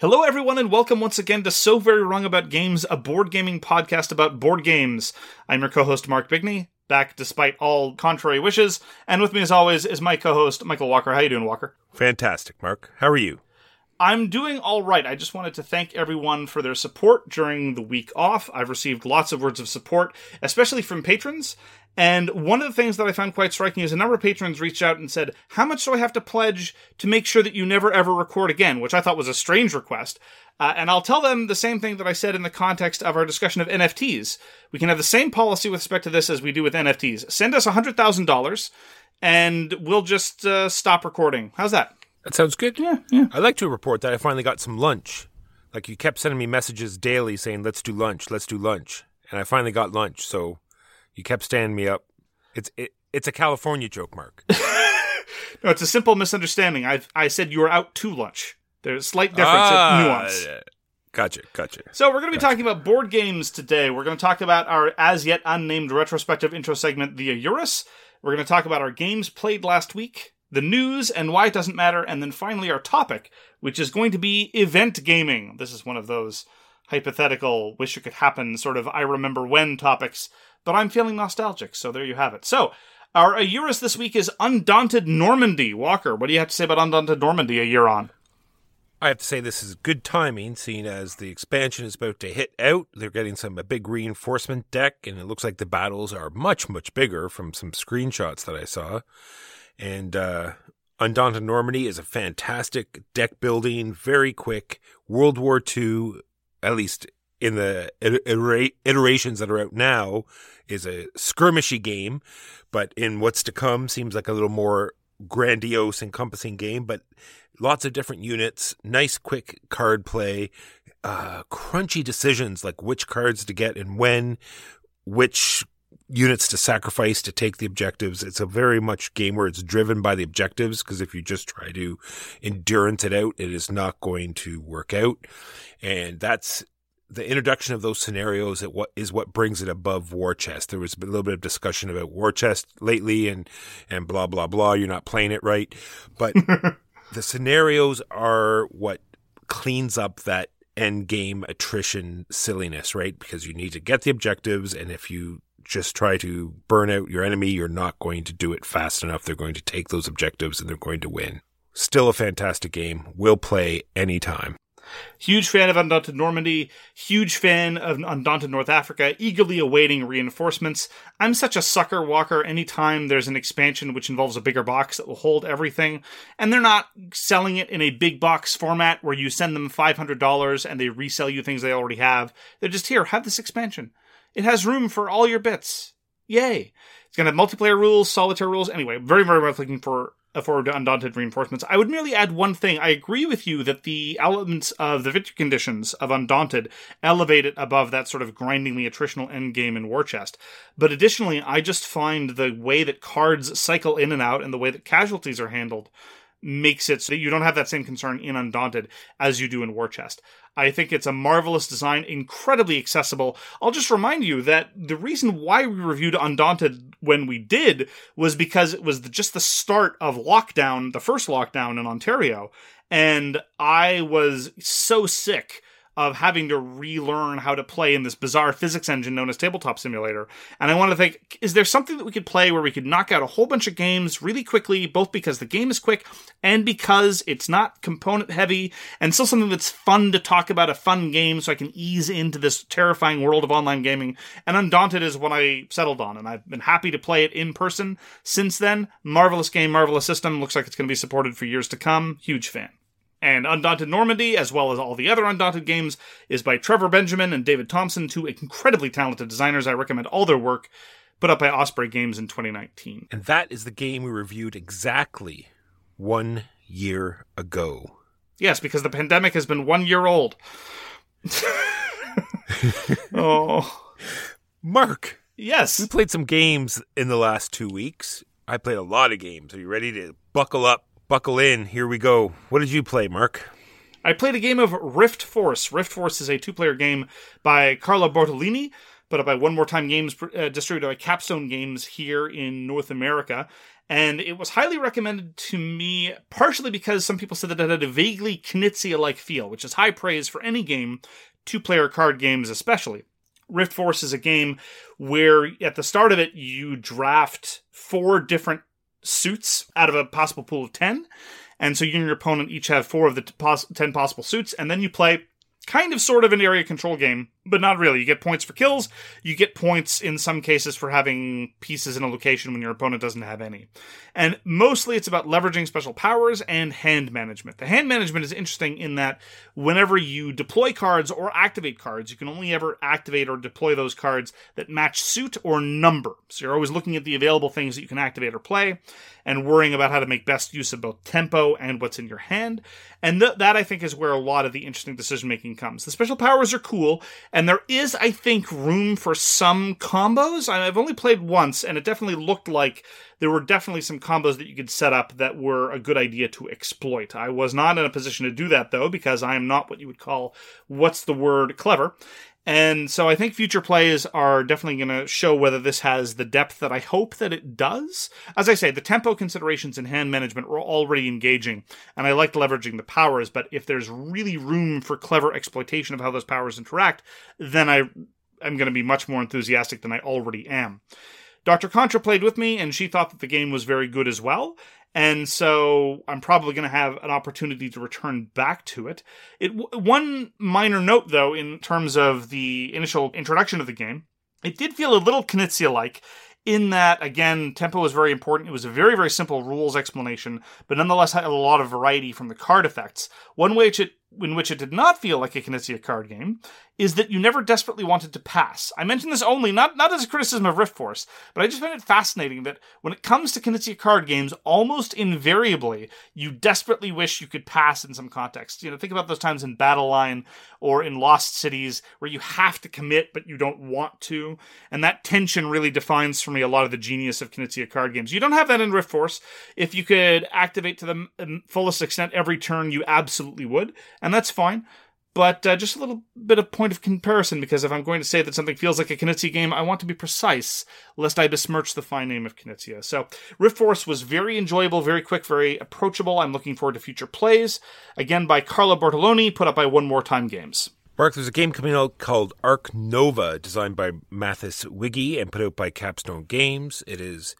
Hello, everyone, and welcome once again to So Very Wrong About Games, a board gaming podcast about board games. I'm your co host, Mark Bigney, back despite all contrary wishes. And with me, as always, is my co host, Michael Walker. How you doing, Walker? Fantastic, Mark. How are you? I'm doing all right. I just wanted to thank everyone for their support during the week off. I've received lots of words of support, especially from patrons. And one of the things that I found quite striking is a number of patrons reached out and said, How much do I have to pledge to make sure that you never ever record again? Which I thought was a strange request. Uh, and I'll tell them the same thing that I said in the context of our discussion of NFTs. We can have the same policy with respect to this as we do with NFTs. Send us $100,000 and we'll just uh, stop recording. How's that? That sounds good. Yeah, yeah. I'd like to report that I finally got some lunch. Like you kept sending me messages daily saying, "Let's do lunch, let's do lunch," and I finally got lunch. So you kept standing me up. It's it, it's a California joke, Mark. No, it's a simple misunderstanding. I I said you were out to lunch. There's a slight difference Ah, in nuance. Gotcha, gotcha. So we're going to be talking about board games today. We're going to talk about our as yet unnamed retrospective intro segment, the Eurus. We're going to talk about our games played last week, the news and why it doesn't matter, and then finally our topic, which is going to be event gaming. This is one of those hypothetical, wish it could happen sort of I remember when topics, but I'm feeling nostalgic, so there you have it. So our Eurus this week is Undaunted Normandy. Walker, what do you have to say about Undaunted Normandy a year on? I have to say this is good timing, seeing as the expansion is about to hit out. They're getting some a big reinforcement deck, and it looks like the battles are much much bigger from some screenshots that I saw. And uh, Undaunted Normandy is a fantastic deck building, very quick World War II, at least in the iterations that are out now, is a skirmishy game, but in what's to come seems like a little more grandiose, encompassing game. But lots of different units, nice quick card play, uh, crunchy decisions like which cards to get and when, which units to sacrifice to take the objectives. It's a very much game where it's driven by the objectives because if you just try to endurance it out, it is not going to work out. And that's the introduction of those scenarios at what is what brings it above war chest. There was a little bit of discussion about war chest lately and and blah blah blah. You're not playing it right, but the scenarios are what cleans up that end game attrition silliness, right? Because you need to get the objectives, and if you just try to burn out your enemy, you're not going to do it fast enough. They're going to take those objectives and they're going to win. Still a fantastic game. We'll play anytime. Huge fan of Undaunted Normandy, huge fan of Undaunted North Africa, eagerly awaiting reinforcements. I'm such a sucker walker anytime there's an expansion which involves a bigger box that will hold everything, and they're not selling it in a big box format where you send them $500 and they resell you things they already have. They're just here, have this expansion. It has room for all your bits. Yay. It's going to have multiplayer rules, solitaire rules. Anyway, very, very much looking for forward to Undaunted reinforcements. I would merely add one thing. I agree with you that the elements of the victory conditions of Undaunted elevate it above that sort of grindingly attritional endgame in War Chest. But additionally, I just find the way that cards cycle in and out and the way that casualties are handled makes it so that you don't have that same concern in Undaunted as you do in War Chest. I think it's a marvelous design, incredibly accessible. I'll just remind you that the reason why we reviewed Undaunted when we did was because it was just the start of lockdown, the first lockdown in Ontario, and I was so sick of having to relearn how to play in this bizarre physics engine known as Tabletop Simulator. And I want to think, is there something that we could play where we could knock out a whole bunch of games really quickly, both because the game is quick and because it's not component heavy and still something that's fun to talk about, a fun game so I can ease into this terrifying world of online gaming. And Undaunted is what I settled on, and I've been happy to play it in person since then. Marvelous game, marvelous system. Looks like it's going to be supported for years to come. Huge fan. And Undaunted Normandy, as well as all the other Undaunted games, is by Trevor Benjamin and David Thompson, two incredibly talented designers. I recommend all their work, put up by Osprey Games in 2019. And that is the game we reviewed exactly one year ago. Yes, because the pandemic has been one year old. oh, Mark, yes. we played some games in the last two weeks. I played a lot of games. Are you ready to buckle up, buckle in? Here we go. What did you play, Mark? I played a game of Rift Force. Rift Force is a two player game by Carlo Bortolini, put up by One More Time Games, uh, distributed by Capstone Games here in North America. And it was highly recommended to me, partially because some people said that it had a vaguely Knizia like feel, which is high praise for any game, two player card games especially. Rift Force is a game where at the start of it, you draft four different suits out of a possible pool of 10. And so you and your opponent each have four of the t- pos- 10 possible suits, and then you play kind of sort of an area control game, but not really. You get points for kills, you get points in some cases for having pieces in a location when your opponent doesn't have any. And mostly it's about leveraging special powers and hand management. The hand management is interesting in that whenever you deploy cards or activate cards, you can only ever activate or deploy those cards that match suit or number. So you're always looking at the available things that you can activate or play and worrying about how to make best use of both tempo and what's in your hand. And th- that I think is where a lot of the interesting decision making comes. The special powers are cool, there is, I think, room for some combos. I've only played once, and it definitely looked like there were definitely some combos that you could set up that were a good idea to exploit. I was not in a position to do that though, because I am not what you would call what's the word clever. And so I think future plays are definitely going to show whether this has the depth that I hope that it does. As I say, the tempo considerations and hand management were already engaging, and I liked leveraging the powers, but if there's really room for clever exploitation of how those powers interact, then I am going to be much more enthusiastic than I already am. Dr. Contra played with me, and she thought that the game was very good as well. And so I'm probably going to have an opportunity to return back to it. It one minor note though, in terms of the initial introduction of the game, it did feel a little Knizia like. In that, again, tempo was very important. It was a very, very simple rules explanation, but nonetheless had a lot of variety from the card effects. One way which it, in which it did not feel like a Knizia card game is that you never desperately wanted to pass. I mention this only not not as a criticism of Rift Force, but I just find it fascinating that when it comes to Knizia card games, almost invariably you desperately wish you could pass in some context. You know, think about those times in Battle Line or in Lost Cities where you have to commit but you don't want to, and that tension really defines for me a lot of the genius of Knizia card games. You don't have that in Rift Force. If you could activate to the fullest extent every turn, you absolutely would, and that's fine. But uh, just a little bit of point of comparison, because if I'm going to say that something feels like a Knizia game, I want to be precise, lest I besmirch the fine name of Knizia. So, Rift Force was very enjoyable, very quick, very approachable. I'm looking forward to future plays. Again, by Carlo Bortolini, put up by One More Time Games. Mark, there's a game coming out called Ark Nova, designed by Mathias Wigge and put out by Capstone Games. It is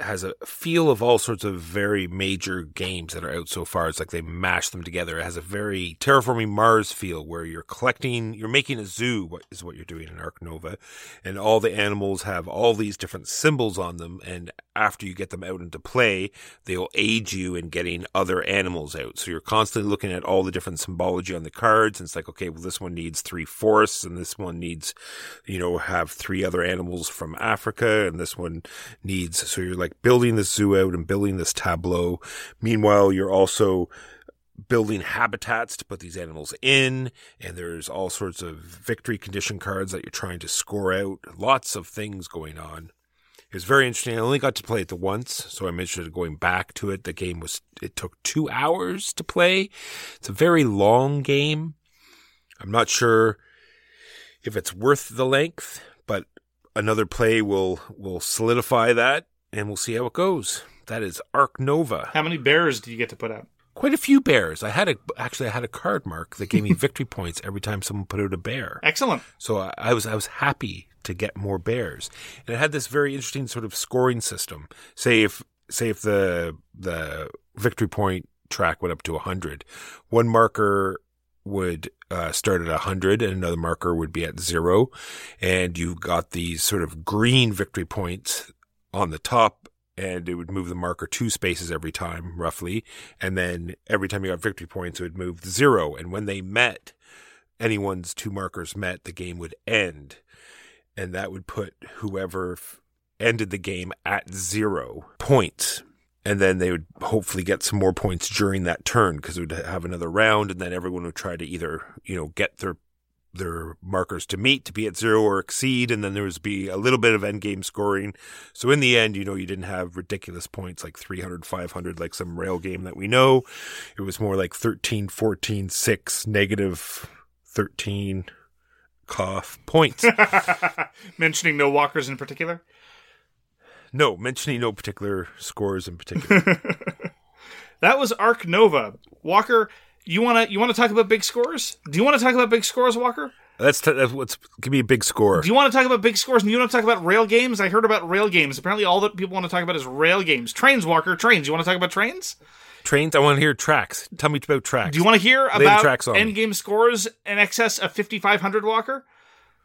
has a feel of all sorts of very major games that are out so far. It's like they mash them together. It has a very terraforming Mars feel where you're collecting, you're making a zoo, is what you're doing in Ark Nova. And all the animals have all these different symbols on them. And after you get them out into play, they'll aid you in getting other animals out. So you're constantly looking at all the different symbology on the cards. And it's like, okay, well, this one needs three forests and this one needs, you know, have three other animals from Africa and this one needs, so you're like building this zoo out and building this tableau. Meanwhile, you're also building habitats to put these animals in, and there's all sorts of victory condition cards that you're trying to score out. Lots of things going on. It was very interesting. I only got to play it the once, so I'm interested in going back to it. The game was it took two hours to play. It's a very long game. I'm not sure if it's worth the length, but another play will will solidify that, and we'll see how it goes. That is Ark Nova. How many bears do you get to put out? quite a few bears. I had a actually I had a card mark that gave me victory points every time someone put out a bear. Excellent. So I, I was I was happy to get more bears, and it had this very interesting sort of scoring system. Say if say if the the victory point track went up to hundred, one marker would uh, start at 100 and another marker would be at zero. And you got these sort of green victory points on the top and it would move the marker two spaces every time, roughly. And then every time you got victory points, it would move zero. And when they met, anyone's two markers met, the game would end. And that would put whoever ended the game at zero points. And then they would hopefully get some more points during that turn because it would have another round. And then everyone would try to either, you know, get their their markers to meet to be at zero or exceed, and then there was be a little bit of end game scoring. So in the end, you know, you didn't have ridiculous points like 300, 500, like some rail game that we know. It was more like 13, 14, 6, negative 13 cough points. Mentioning no walkers in particular. no, mentioning no particular scores in particular. That was Ark Nova. Walker, you wanna you wanna talk about big scores? Do you want to talk about big scores, Walker? that's, t- that's what's give me a big score. Do you want to talk about big scores and you want to talk about rail games? I heard about rail games. Apparently, all that people want to talk about is rail games. Trains, Walker, trains. You want to talk about trains? Trains. I want to hear tracks. Tell me about tracks. Do you want to hear Lay about tracks on end game scores in excess of 5,500, Walker?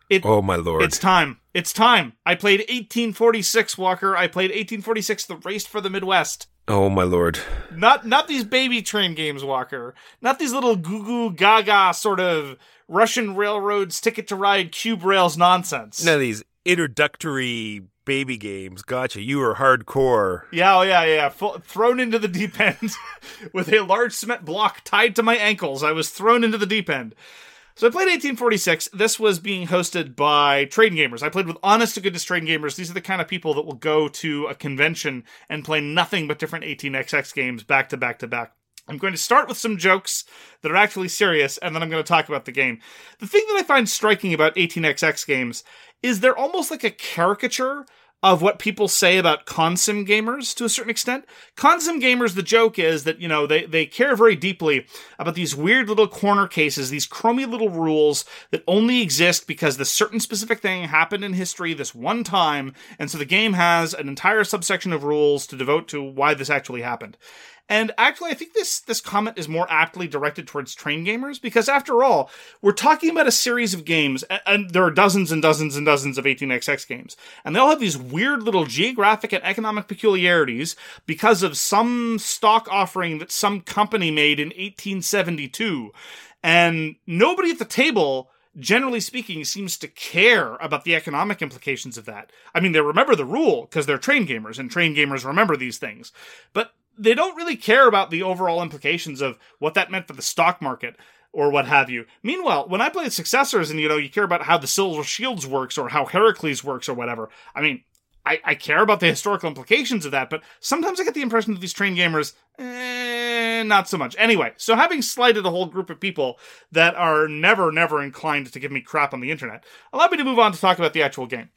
It, Oh my lord! It's time. It's time. I played 1846, Walker. I played 1846, the race for the Midwest. Oh my lord! Not not these baby train games, Walker. Not these little goo goo gaga sort of Russian railroads ticket to ride cube rails nonsense. None of these introductory baby games. Gotcha. You were hardcore. Yeah, oh yeah, yeah, yeah. Full, thrown into the deep end with a large cement block tied to my ankles. I was thrown into the deep end. So I played 1846. This was being hosted by Trading gamers. I played with honest to goodness Trading gamers. These are the kind of people that will go to a convention and play nothing but different 18xx games back to back to back. I'm going to start with some jokes that are actually serious, and then I'm going to talk about the game. The thing that I find striking about 18xx games is they're almost like a caricature of what people say about consim gamers to a certain extent. Consim gamers, the joke is that, you know, they, they care very deeply about these weird little corner cases, these crummy little rules that only exist because this certain specific thing happened in history this one time, and so the game has an entire subsection of rules to devote to why this actually happened. And actually, I think this this comment is more aptly directed towards train gamers because, after all, we're talking about a series of games, and there are dozens and dozens and dozens of 18xx games, and they all have these weird little geographic and economic peculiarities because of some stock offering that some company made in 1872, and nobody at the table generally speaking, seems to care about the economic implications of that. I mean, they remember the rule because they're train gamers, and train gamers remember these things. But they don't really care about the overall implications of what that meant for the stock market or what have you. Meanwhile, when I played Successors and, you know, you care about how the Silver Shields works or how Heracles works or whatever, I mean, I, I care about the historical implications of that, but sometimes I get the impression that these train gamers, eh, not so much. Anyway, so having slighted a whole group of people that are never, never inclined to give me crap on the internet, allow me to move on to talk about the actual game.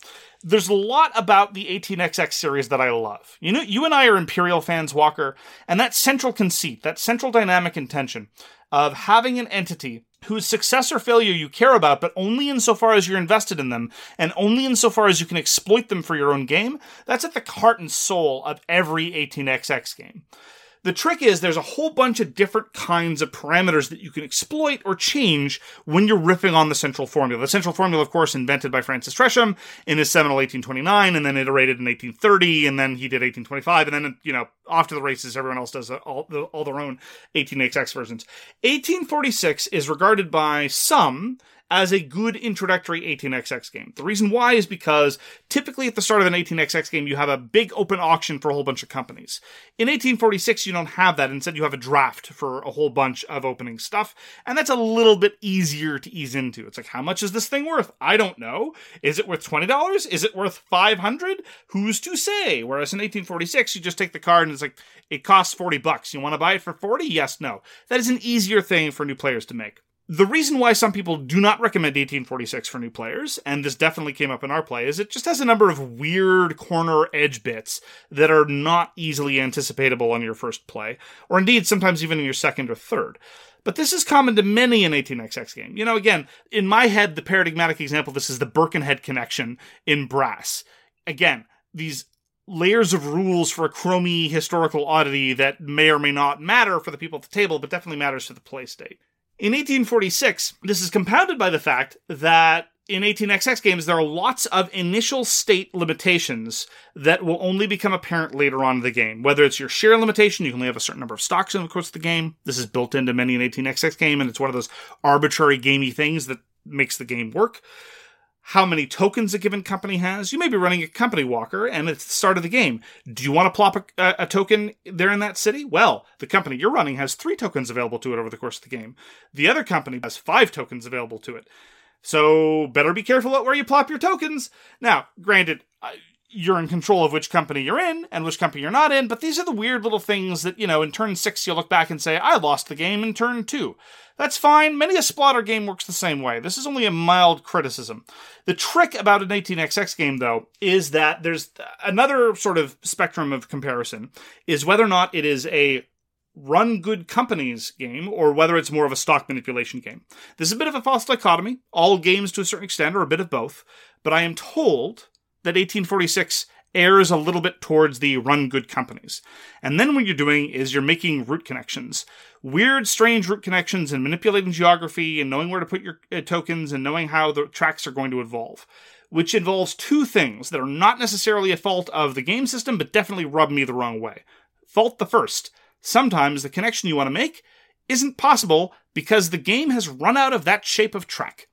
There's a lot about the 18xx series that I love. You know, you and I are Imperial fans, Walker, and that central conceit, that central dynamic intention of having an entity whose success or failure you care about, but only insofar as you're invested in them, and only insofar as you can exploit them for your own game, that's at the heart and soul of every 18xx game. The trick is there's a whole bunch of different kinds of parameters that you can exploit or change when you're riffing on the central formula. The central formula, of course, invented by Francis Tresham in his seminal 1829 and then iterated in 1830 and then he did 1825 and then, you know, off to the races, everyone else does all, all their own 18xx versions. 1846 is regarded by some as a good introductory 18xx game. The reason why is because typically at the start of an 18xx game, you have a big open auction for a whole bunch of companies. In 1846, you don't have that. Instead, you have a draft for a whole bunch of opening stuff, and that's a little bit easier to ease into. It's like, how much is this thing worth? I don't know. Is it worth $20? Is it worth 500? Who's to say? Whereas in 1846, you just take the card and it's like, it costs 40 bucks. You want to buy it for 40? Yes, no. That is an easier thing for new players to make. The reason why some people do not recommend 1846 for new players, and this definitely came up in our play, is it just has a number of weird corner edge bits that are not easily anticipatable on your first play, or indeed sometimes even in your second or third. But this is common to many an 18xx game. You know, again, in my head, the paradigmatic example of this is the Birkenhead connection in Brass. Again, these layers of rules for a chromy historical oddity that may or may not matter for the people at the table, but definitely matters for the play state. In 1846, this is compounded by the fact that in 18xx games, there are lots of initial state limitations that will only become apparent later on in the game. Whether it's your share limitation, you can only have a certain number of stocks in the course of the game. This is built into many an 18xx game, and it's one of those arbitrary gamey things that makes the game work. How many tokens a given company has. You may be running a company walker, and it's the start of the game. Do you want to plop a, a token there in that city? Well, the company you're running has three tokens available to it over the course of the game. The other company has five tokens available to it. So better be careful at where you plop your tokens. Now, granted, you're in control of which company you're in and which company you're not in, but these are the weird little things that, you know, in turn six, you'll look back and say, I lost the game in turn two. That's fine. Many a Splotter game works the same way. This is only a mild criticism. The trick about an 18xx game, though, is that there's another sort of spectrum of comparison, is whether or not it is a run good companies game or whether it's more of a stock manipulation game. This is a bit of a false dichotomy. All games, to a certain extent, are a bit of both. But I am told that 1846 errs a little bit towards the run good companies. And then what you're doing is you're making route connections. Weird, strange route connections and manipulating geography and knowing where to put your uh, tokens and knowing how the tracks are going to evolve. Which involves two things that are not necessarily a fault of the game system, but definitely rub me the wrong way. Fault the first. Sometimes the connection you want to make isn't possible because the game has run out of that shape of track.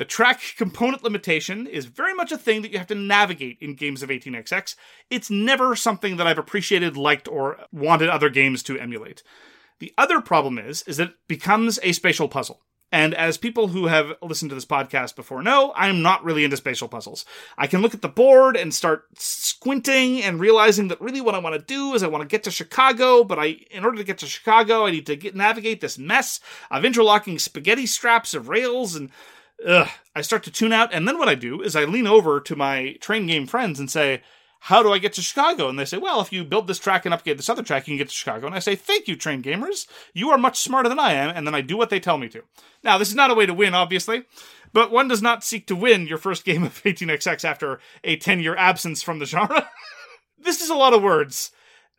The track component limitation is very much a thing that you have to navigate in games of 18xx. It's never something that I've appreciated, liked, or wanted other games to emulate. The other problem is, is that it becomes a spatial puzzle. And as people who have listened to this podcast before know, I'm not really into spatial puzzles. I can look at the board and start squinting and realizing that really what I want to do is I want to get to Chicago, but I, in order to get to Chicago, I need to get, navigate this mess of interlocking spaghetti straps of rails and ugh, I start to tune out. And then what I do is I lean over to my train game friends and say, how do I get to Chicago? And they say, well, if you build this track and upgrade this other track, you can get to Chicago. And I say, thank you, train gamers. You are much smarter than I am. And then I do what they tell me to. Now, this is not a way to win, obviously, but one does not seek to win your first game of 18xx after a 10 year absence from the genre. this is a lot of words.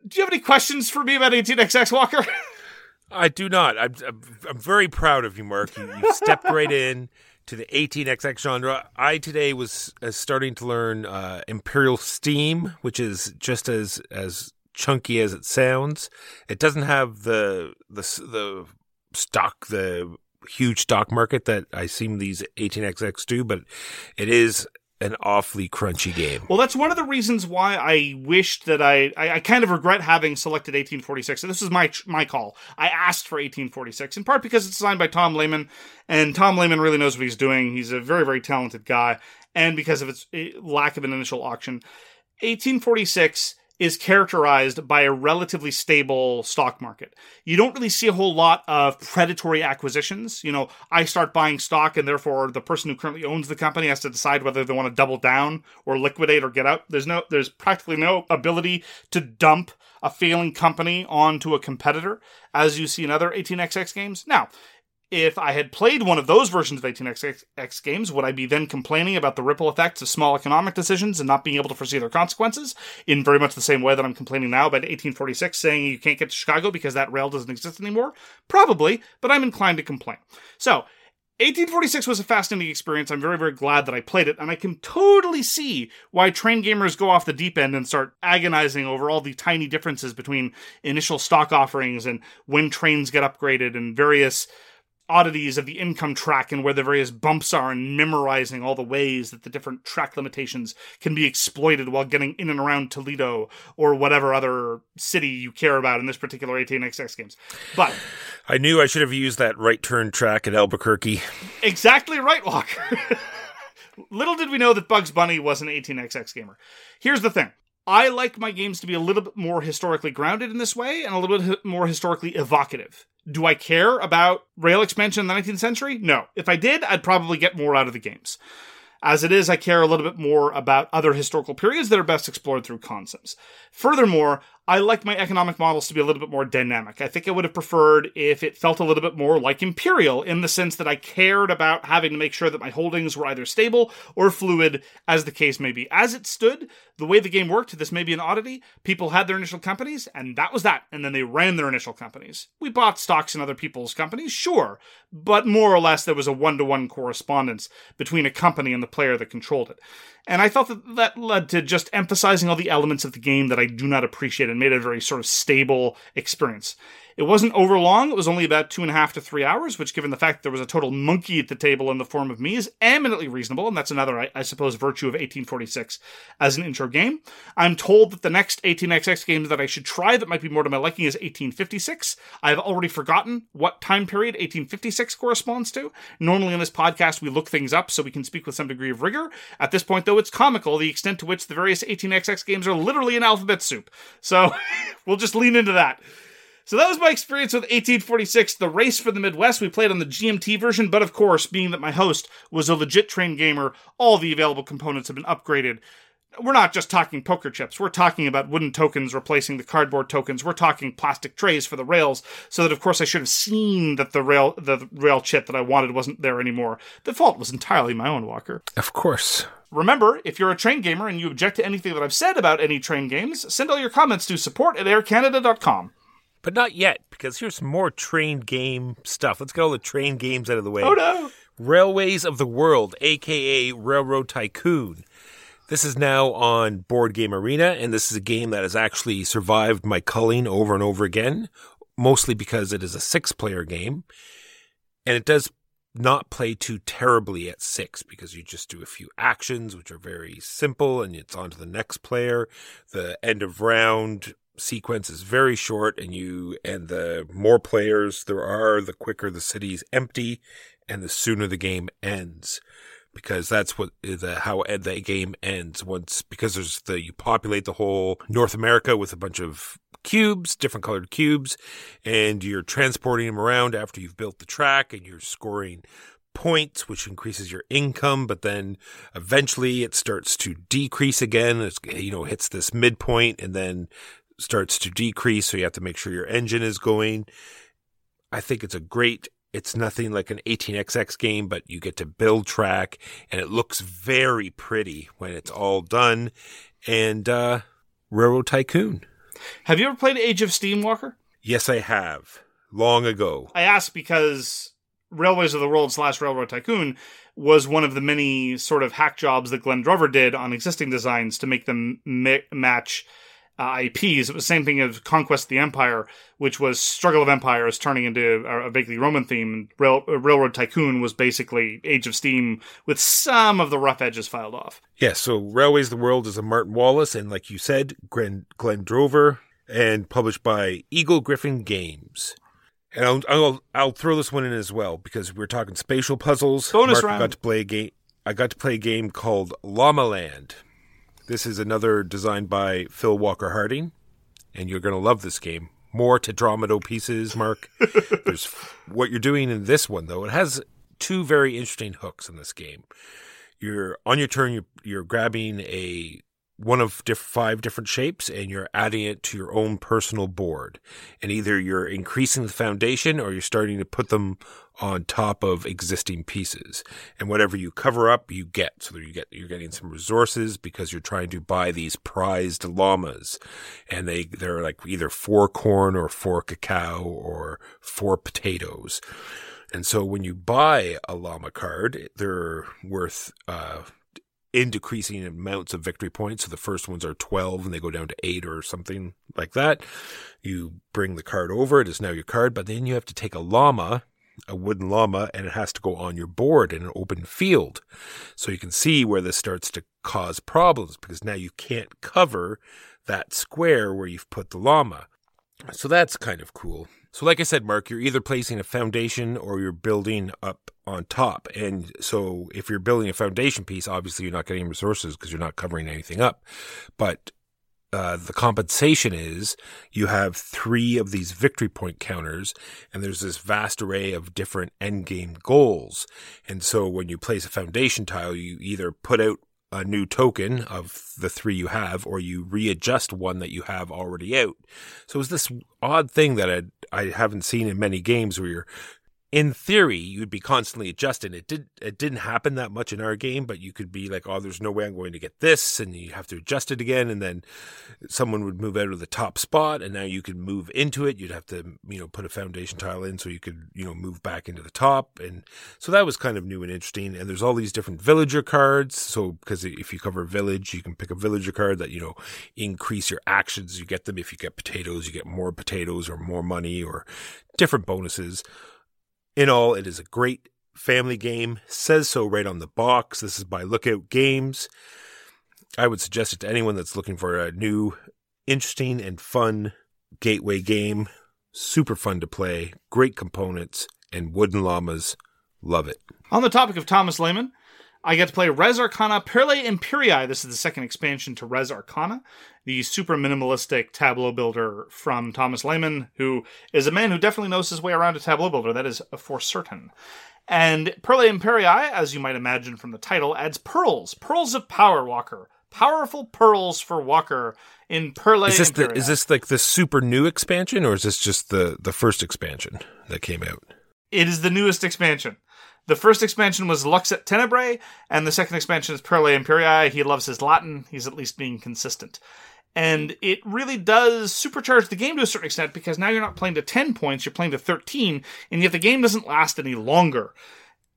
Do you have any questions for me about 18xx, Walker? I do not. I'm, I'm, I'm very proud of you, Mark. You, you stepped right in to the 18xx genre. I today was uh, starting to learn uh, Imperial Steam, which is just as as chunky as it sounds. It doesn't have the the the stock the huge stock market that I seem these 18xx do, but it is an awfully crunchy game. Well, that's one of the reasons why I wished that I, I, I kind of regret having selected 1846. So this is my my call. I asked for 1846 in part because it's designed by Tom Lehmann, and Tom Lehmann really knows what he's doing. He's a very very talented guy, and because of its lack of an initial auction, 1846 is characterized by a relatively stable stock market. You don't really see a whole lot of predatory acquisitions. You know, I start buying stock and therefore the person who currently owns the company has to decide whether they want to double down or liquidate or get out. There's no there's practically no ability to dump a failing company onto a competitor as you see in other 18xx games. Now, if I had played one of those versions of 18xx games, would I be then complaining about the ripple effects of small economic decisions and not being able to foresee their consequences in very much the same way that I'm complaining now about 1846 saying you can't get to Chicago because that rail doesn't exist anymore? Probably, but I'm inclined to complain. So, 1846 was a fascinating experience. I'm very, very glad that I played it, and I can totally see why train gamers go off the deep end and start agonizing over all the tiny differences between initial stock offerings and when trains get upgraded and various oddities of the income track and where the various bumps are and memorizing all the ways that the different track limitations can be exploited while getting in and around Toledo or whatever other city you care about in this particular 18xx games. But I knew I should have used that right turn track at Albuquerque. exactly right, Walker. Little did we know that Bugs Bunny was an 18xx gamer. Here's the thing. I like my games to be a little bit more historically grounded in this way and a little bit more historically evocative. Do I care about rail expansion in the 19th century? No. If I did, I'd probably get more out of the games. As it is, I care a little bit more about other historical periods that are best explored through concepts. Furthermore, I like my economic models to be a little bit more dynamic. I think I would have preferred if it felt a little bit more like Imperial in the sense that I cared about having to make sure that my holdings were either stable or fluid, as the case may be. As it stood, the way the game worked, this may be an oddity, people had their initial companies, and that was that, and then they ran their initial companies. We bought stocks in other people's companies, sure, but more or less there was a one to one correspondence between a company and the player that controlled it. And I thought that that led to just emphasizing all the elements of the game that I do not appreciate and made it a very sort of stable experience. It wasn't over long. It was only about two and a half to three hours, which, given the fact that there was a total monkey at the table in the form of me, is eminently reasonable. And that's another, I, I suppose, virtue of 1846 as an intro game. I'm told that the next 18xx game that I should try that might be more to my liking is 1856. I've already forgotten what time period 1856 corresponds to. Normally in this podcast, we look things up so we can speak with some degree of rigor. At this point, though, it's comical the extent to which the various 18xx games are literally an alphabet soup. So we'll just lean into that. So that was my experience with 1846, the race for the Midwest. We played on the GMT version, but of course, being that my host was a legit trained gamer, all the available components have been upgraded. We're not just talking poker chips. We're talking about wooden tokens replacing the cardboard tokens. We're talking plastic trays for the rails, so that of course I should have seen that the rail the rail chip that I wanted wasn't there anymore. The fault was entirely my own, Walker. Of course. Remember, if you're a train gamer and you object to anything that I've said about any train games, send all your comments to support at aircanada.com. But not yet, because here's some more train game stuff. Let's get all the train games out of the way. Oh no! Railways of the World, aka Railroad Tycoon. This is now on Board Game Arena, and this is a game that has actually survived my culling over and over again, mostly because it is a six player game. And it does not play too terribly at six because you just do a few actions, which are very simple, and it's on to the next player. The end of round sequence is very short and you and the more players there are the quicker the city's empty and the sooner the game ends because that's what the how the game ends once because there's the you populate the whole North America with a bunch of cubes, different colored cubes, and you're transporting them around after you've built the track and you're scoring points, which increases your income, but then eventually it starts to decrease again. It's, you know, hits this midpoint and then starts to decrease. So you have to make sure your engine is going. I think it's a great it's nothing like an 18xx game, but you get to build track and it looks very pretty when it's all done. And uh, Railroad Tycoon. Have you ever played Age of Steam, Walker? Yes, I have. Long ago. I ask because Railways of the World slash Railroad Tycoon was one of the many sort of hack jobs that Glenn Drover did on existing designs to make them mi- match uh, IPs. It was the same thing as Conquest of the Empire, which was Struggle of Empires turning into a, a vaguely Roman theme. Rail, uh, Railroad Tycoon was basically Age of Steam with some of the rough edges filed off. Yeah, so Railways of the World is a Martin Wallace, and like you said, Glenn, Glenn Drover, and published by Eagle Gryphon Games. And I'll, I'll I'll throw this one in as well because we're talking spatial puzzles. Bonus Mark round. got to play a game. I got to play a game called Llama Land. This is another designed by Phil Walker Harding, and you're going to love this game. More Tetromino pieces, Mark. There's what you're doing in this one though. It has two very interesting hooks in this game. You're on your turn. You're, you're grabbing a one of diff- five different shapes and you're adding it to your own personal board. And either you're increasing the foundation or you're starting to put them on top of existing pieces. And whatever you cover up, you get. So you get you're getting some resources because you're trying to buy these prized llamas. And they they're like either four corn or four cacao or four potatoes. And so when you buy a llama card, they're worth uh in decreasing amounts of victory points. So the first ones are 12 and they go down to 8 or something like that. You bring the card over, it is now your card, but then you have to take a llama, a wooden llama, and it has to go on your board in an open field. So you can see where this starts to cause problems because now you can't cover that square where you've put the llama. So that's kind of cool. So, like I said, Mark, you're either placing a foundation or you're building up on top. And so, if you're building a foundation piece, obviously you're not getting resources because you're not covering anything up. But uh, the compensation is you have three of these victory point counters, and there's this vast array of different end game goals. And so when you place a foundation tile, you either put out a new token of the three you have, or you readjust one that you have already out. So it's this odd thing that I, I haven't seen in many games where you're in theory, you'd be constantly adjusting. It did it didn't happen that much in our game, but you could be like, "Oh, there's no way I'm going to get this," and you have to adjust it again, and then someone would move out of the top spot, and now you could move into it. You'd have to, you know, put a foundation tile in so you could, you know, move back into the top, and so that was kind of new and interesting. And there's all these different villager cards. So because if you cover a village, you can pick a villager card that you know increase your actions. You get them if you get potatoes, you get more potatoes or more money or different bonuses. In all, it is a great family game. Says so right on the box. This is by Lookout Games. I would suggest it to anyone that's looking for a new, interesting, and fun gateway game. Super fun to play, great components, and wooden llamas. Love it. On the topic of Thomas Lehmann, I get to play Res Arcana Perle Imperii. This is the second expansion to Res Arcana, the super minimalistic tableau builder from Thomas Lehmann, who is a man who definitely knows his way around a tableau builder. That is for certain. And Perle Imperii, as you might imagine from the title, adds pearls, pearls of power, Walker. Powerful pearls for Walker in Perle Is this the, Imperii. is this like the super new expansion, or is this just the the first expansion that came out? It is the newest expansion. The first expansion was Lux et Tenebrae, and the second expansion is Perle Imperii. He loves his Latin. He's at least being consistent. And it really does supercharge the game to a certain extent because now you're not playing to 10 points, you're playing to 13, and yet the game doesn't last any longer.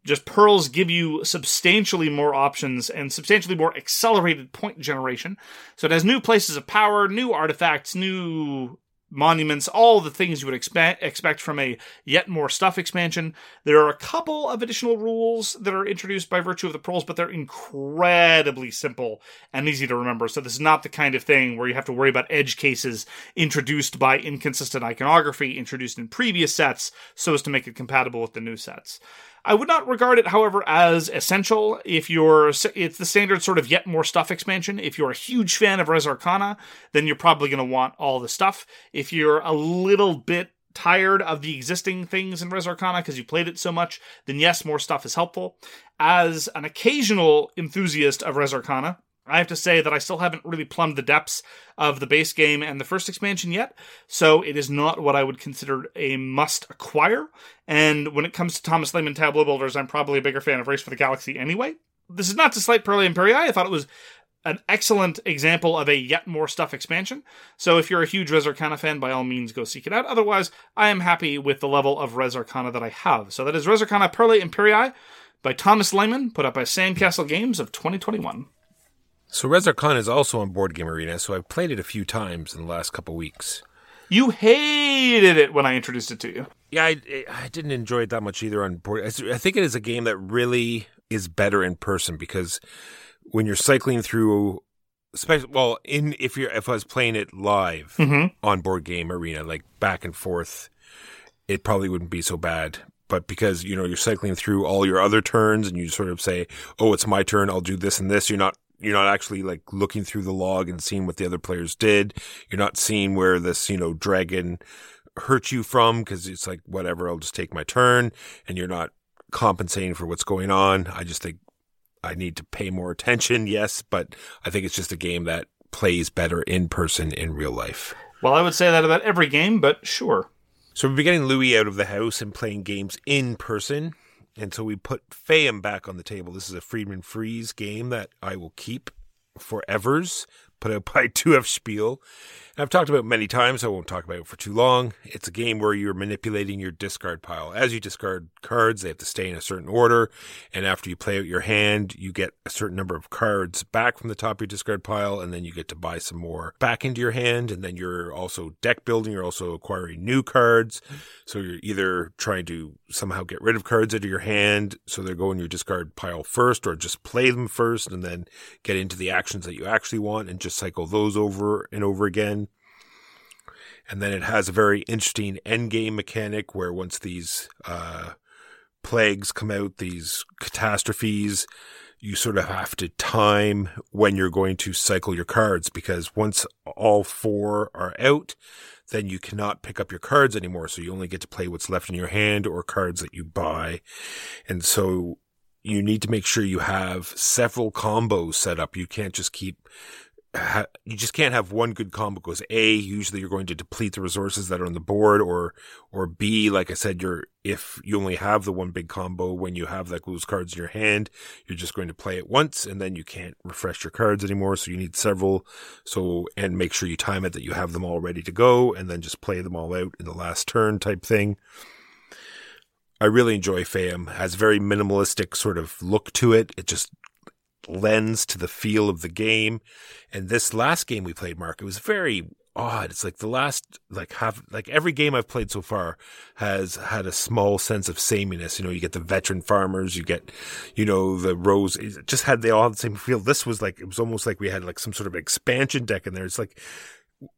Just pearls give you substantially more options and substantially more accelerated point generation. So it has new places of power, new artifacts, new monuments, all the things you would expect expect from a yet more stuff expansion. There are a couple of additional rules that are introduced by virtue of the pearls, but they're incredibly simple and easy to remember. So this is not the kind of thing where you have to worry about edge cases introduced by inconsistent iconography introduced in previous sets so as to make it compatible with the new sets. I would not regard it, however, as essential if you're, it's the standard sort of yet more stuff expansion. If you're a huge fan of Res Arcana, then you're probably going to want all the stuff. If you're a little bit tired of the existing things in Res Arcana because you played it so much, then yes, more stuff is helpful. As an occasional enthusiast of Res Arcana, I have to say that I still haven't really plumbed the depths of the base game and the first expansion yet, so it is not what I would consider a must acquire. And when it comes to Thomas Lehmann Tableau Builders, I'm probably a bigger fan of Race for the Galaxy anyway. This is not to slight Perle Imperii. I thought it was an excellent example of a yet more stuff expansion. So if you're a huge Res Arcana fan, by all means go seek it out. Otherwise, I am happy with the level of Res Arcana that I have. So that is Res Arcana Perle Imperii by Thomas Lehmann, put up by Sandcastle Games of 2021. So Res Arcana is also on Board Game Arena, so I've played it a few times in the last couple weeks. You hated it when I introduced it to you. Yeah, I, I didn't enjoy it that much either on board. I think it is a game that really is better in person because when you're cycling through, especially well, in if you're if I was playing it live mm-hmm. on Board Game Arena, like back and forth, it probably wouldn't be so bad. But because you know you're cycling through all your other turns and you sort of say, "Oh, it's my turn. I'll do this and this," you're not you're not actually like looking through the log and seeing what the other players did. You're not seeing where this, you know, dragon hurt you from because it's like, whatever, I'll just take my turn. And you're not compensating for what's going on. I just think I need to pay more attention. Yes. But I think it's just a game that plays better in person in real life. Well, I would say that about every game, but sure. So we'll be getting Louis out of the house and playing games in person. And so we put Fayum back on the table. This is a Friedemann Friese game that I will keep forevers, put out by 2F Spiel. And I've talked about many times. I won't talk about it for too long. It's a game where you're manipulating your discard pile. As you discard cards, they have to stay in a certain order. And after you play out your hand, you get a certain number of cards back from the top of your discard pile. And then you get to buy some more back into your hand. And then you're also deck building. You're also acquiring new cards. So you're either trying to somehow get rid of cards out of your hand. So they're going your discard pile first or just play them first and then get into the actions that you actually want and just cycle those over and over again. And then it has a very interesting end game mechanic where once these uh, plagues come out, these catastrophes, you sort of have to time when you're going to cycle your cards because once all four are out, then you cannot pick up your cards anymore. So you only get to play what's left in your hand or cards that you buy. And so you need to make sure you have several combos set up. You can't just keep you just can't have one good combo because a usually you're going to deplete the resources that are on the board or or b like i said you're if you only have the one big combo when you have like those cards in your hand you're just going to play it once and then you can't refresh your cards anymore so you need several so and make sure you time it that you have them all ready to go and then just play them all out in the last turn type thing I really enjoy Fayum. Has very minimalistic sort of look to it. It just lends to the feel of the game. And this last game we played, Mark, it was very odd. It's like the last, like have, like every game I've played so far has had a small sense of sameness. You know, you get the veteran farmers, you get, you know, the rose, it just had, they all had the same feel. This was like, it was almost like we had like some sort of expansion deck in there. It's like,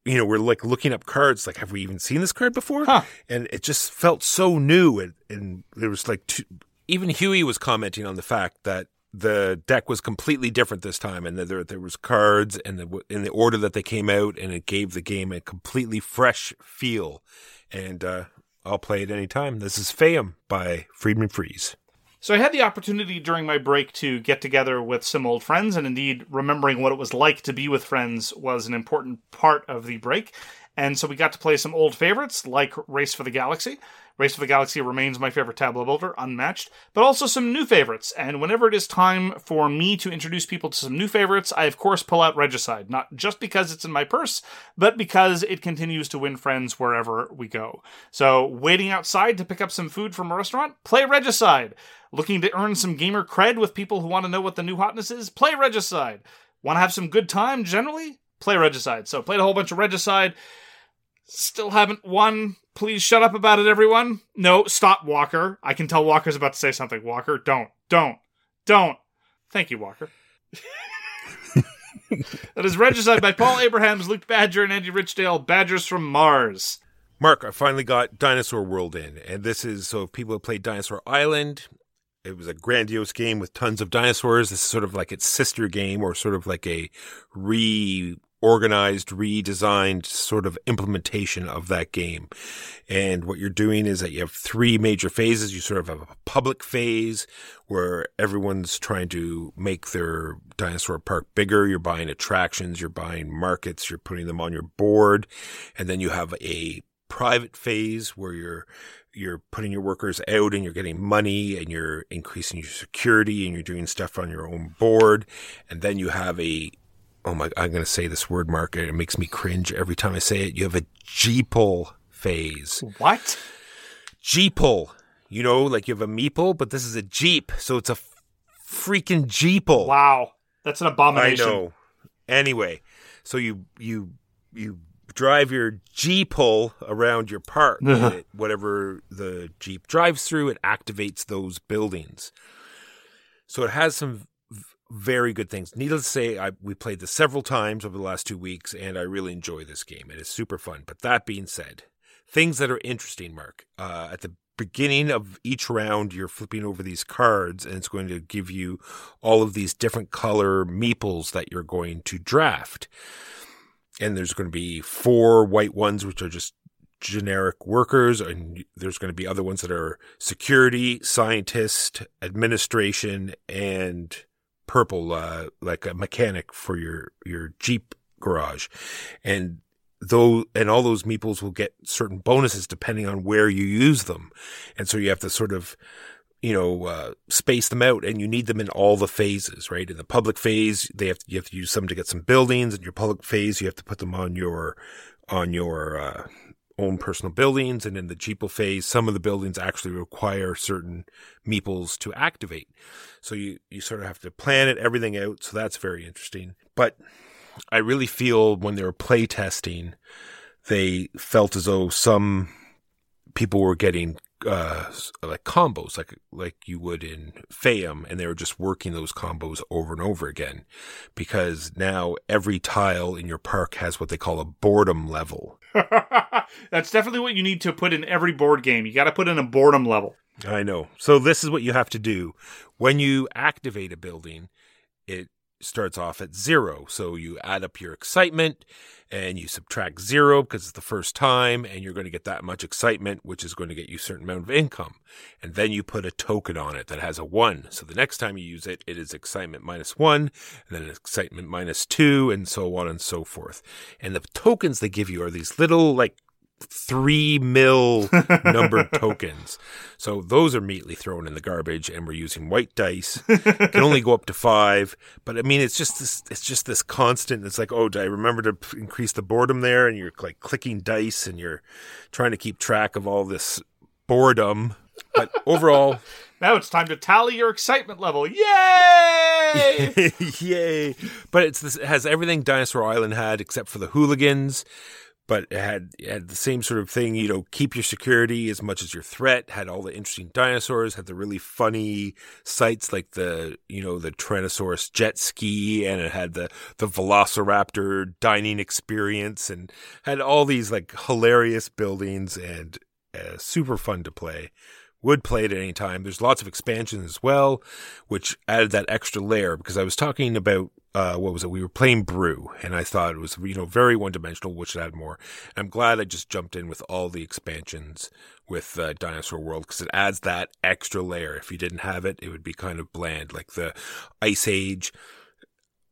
you know, we're like looking up cards, like, have we even seen this card before? Huh. And it just felt so new. And, and there was like, two, even Huey was commenting on the fact that the deck was completely different this time, and there there was cards and the in the order that they came out, and it gave the game a completely fresh feel. And uh, I'll play it anytime. This is Fayum by Friedemann Friese. So I had the opportunity during my break to get together with some old friends, and indeed remembering what it was like to be with friends was an important part of the break. And so we got to play some old favorites like Race for the Galaxy. Race for the Galaxy remains my favorite tableau builder, unmatched, but also some new favorites. And whenever it is time for me to introduce people to some new favorites, I of course pull out Regicide, not just because it's in my purse, but because it continues to win friends wherever we go. So, waiting outside to pick up some food from a restaurant? Play Regicide. Looking to earn some gamer cred with people who want to know what the new hotness is? Play Regicide. Want to have some good time generally? Play Regicide. So, played a whole bunch of Regicide. Still haven't won. Please shut up about it, everyone. No, stop, Walker. I can tell Walker's about to say something. Walker, don't, don't, don't. Thank you, Walker. that is Regicide by Paul Abrahams, Luke Badger, and Andy Richdale. Badgers from Mars. Mark, I finally got Dinosaur World in, and this is so if people have played Dinosaur Island. It was a grandiose game with tons of dinosaurs. This is sort of like its sister game, or sort of like a reorganized, redesigned sort of implementation of that game. And what you're doing is that you have three major phases. You sort of have a public phase where everyone's trying to make their dinosaur park bigger. You're buying attractions, you're buying markets, you're putting them on your board. And then you have a private phase where you're you're putting your workers out and you're getting money and you're increasing your security and you're doing stuff on your own board and then you have a oh my I'm going to say this word mark it makes me cringe every time I say it you have a jeeple phase What? jeeple you know like you have a meeple but this is a jeep so it's a f- freaking jeeple Wow. That's an abomination. I know. Anyway, so you you you drive your jeeple around your park. it- whatever the Jeep drives through, it activates those buildings. So it has some very good things. Needless to say, I, we played this several times over the last two weeks, and I really enjoy this game. It is super fun. But that being said, things that are interesting, Mark. Uh, at the beginning of each round, you're flipping over these cards, and it's going to give you all of these different color meeples that you're going to draft. And there's going to be four white ones, which are just generic workers, and there's going to be other ones that are security, scientist, administration, and purple, uh, like a mechanic for your your Jeep garage, and though and all those meeples will get certain bonuses depending on where you use them, and so you have to sort of you know uh, space them out, and you need them in all the phases, right? In the public phase, they have to, you have to use some to get some buildings. In your public phase, you have to put them on your on your uh, own personal buildings, and in the Jeeple phase, some of the buildings actually require certain meeples to activate. So you you sort of have to plan it everything out. So that's very interesting. But I really feel when they were play testing, they felt as though some people were getting uh like combos like like you would in Fayum and they were just working those combos over and over again because now every tile in your park has what they call a boredom level. That's definitely what you need to put in every board game. You got to put in a boredom level. I know. So this is what you have to do when you activate a building. it starts off at zero. So you add up your excitement and you subtract zero because it's the first time and you're going to get that much excitement, which is going to get you a certain amount of income. And then you put a token on it that has a one. So the next time you use it, it is excitement minus one and then excitement minus two and so on and so forth. And the tokens they give you are these little like three mil numbered tokens. So those are immediately thrown in the garbage, and we're using white dice. Can only go up to five, but I mean, it's just this. It's just this constant. It's like, oh, I remember to increase the boredom there? And you're like clicking dice, and you're trying to keep track of all this boredom. But overall, Now it's time to tally your excitement level. Yay! Yay! But it's this, it has everything Dinosaur Island had except for the hooligans. But it had had the same sort of thing, you know, keep your security as much as your threat. Had all the interesting dinosaurs. Had the really funny sights like the you know the Tyrannosaurus jet ski, and it had the the Velociraptor dining experience, and had all these like hilarious buildings and uh, super fun to play would play it at any time. There's lots of expansions as well, which added that extra layer because I was talking about uh, what was it? We were playing Brew, and I thought it was you know very one dimensional, which should add more. I'm glad I just jumped in with all the expansions with uh, Dinosaur World because it adds that extra layer. If you didn't have it, it would be kind of bland. Like the Ice Age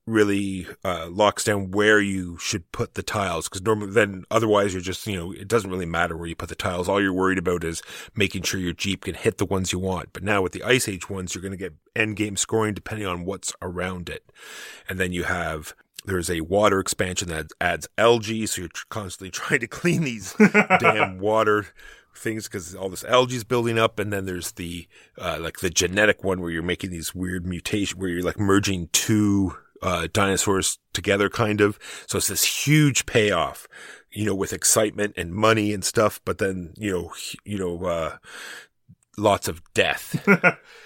really uh, locks down where you should put the tiles because normally then otherwise you're just you know it doesn't really matter where you put the tiles. All you're worried about is making sure your jeep can hit the ones you want. But now with the ice age ones you're going to get end game scoring depending on what's around it. And then you have there's a water expansion that adds algae so you're constantly trying to clean these damn water things because all this algae is building up. And then there's the uh, like the genetic one where you're making these weird mutation where you're like merging two uh, dinosaurs together, kind of. So it's this huge payoff, you know, with excitement and money and stuff. But then, you know, you know, uh, lots of death.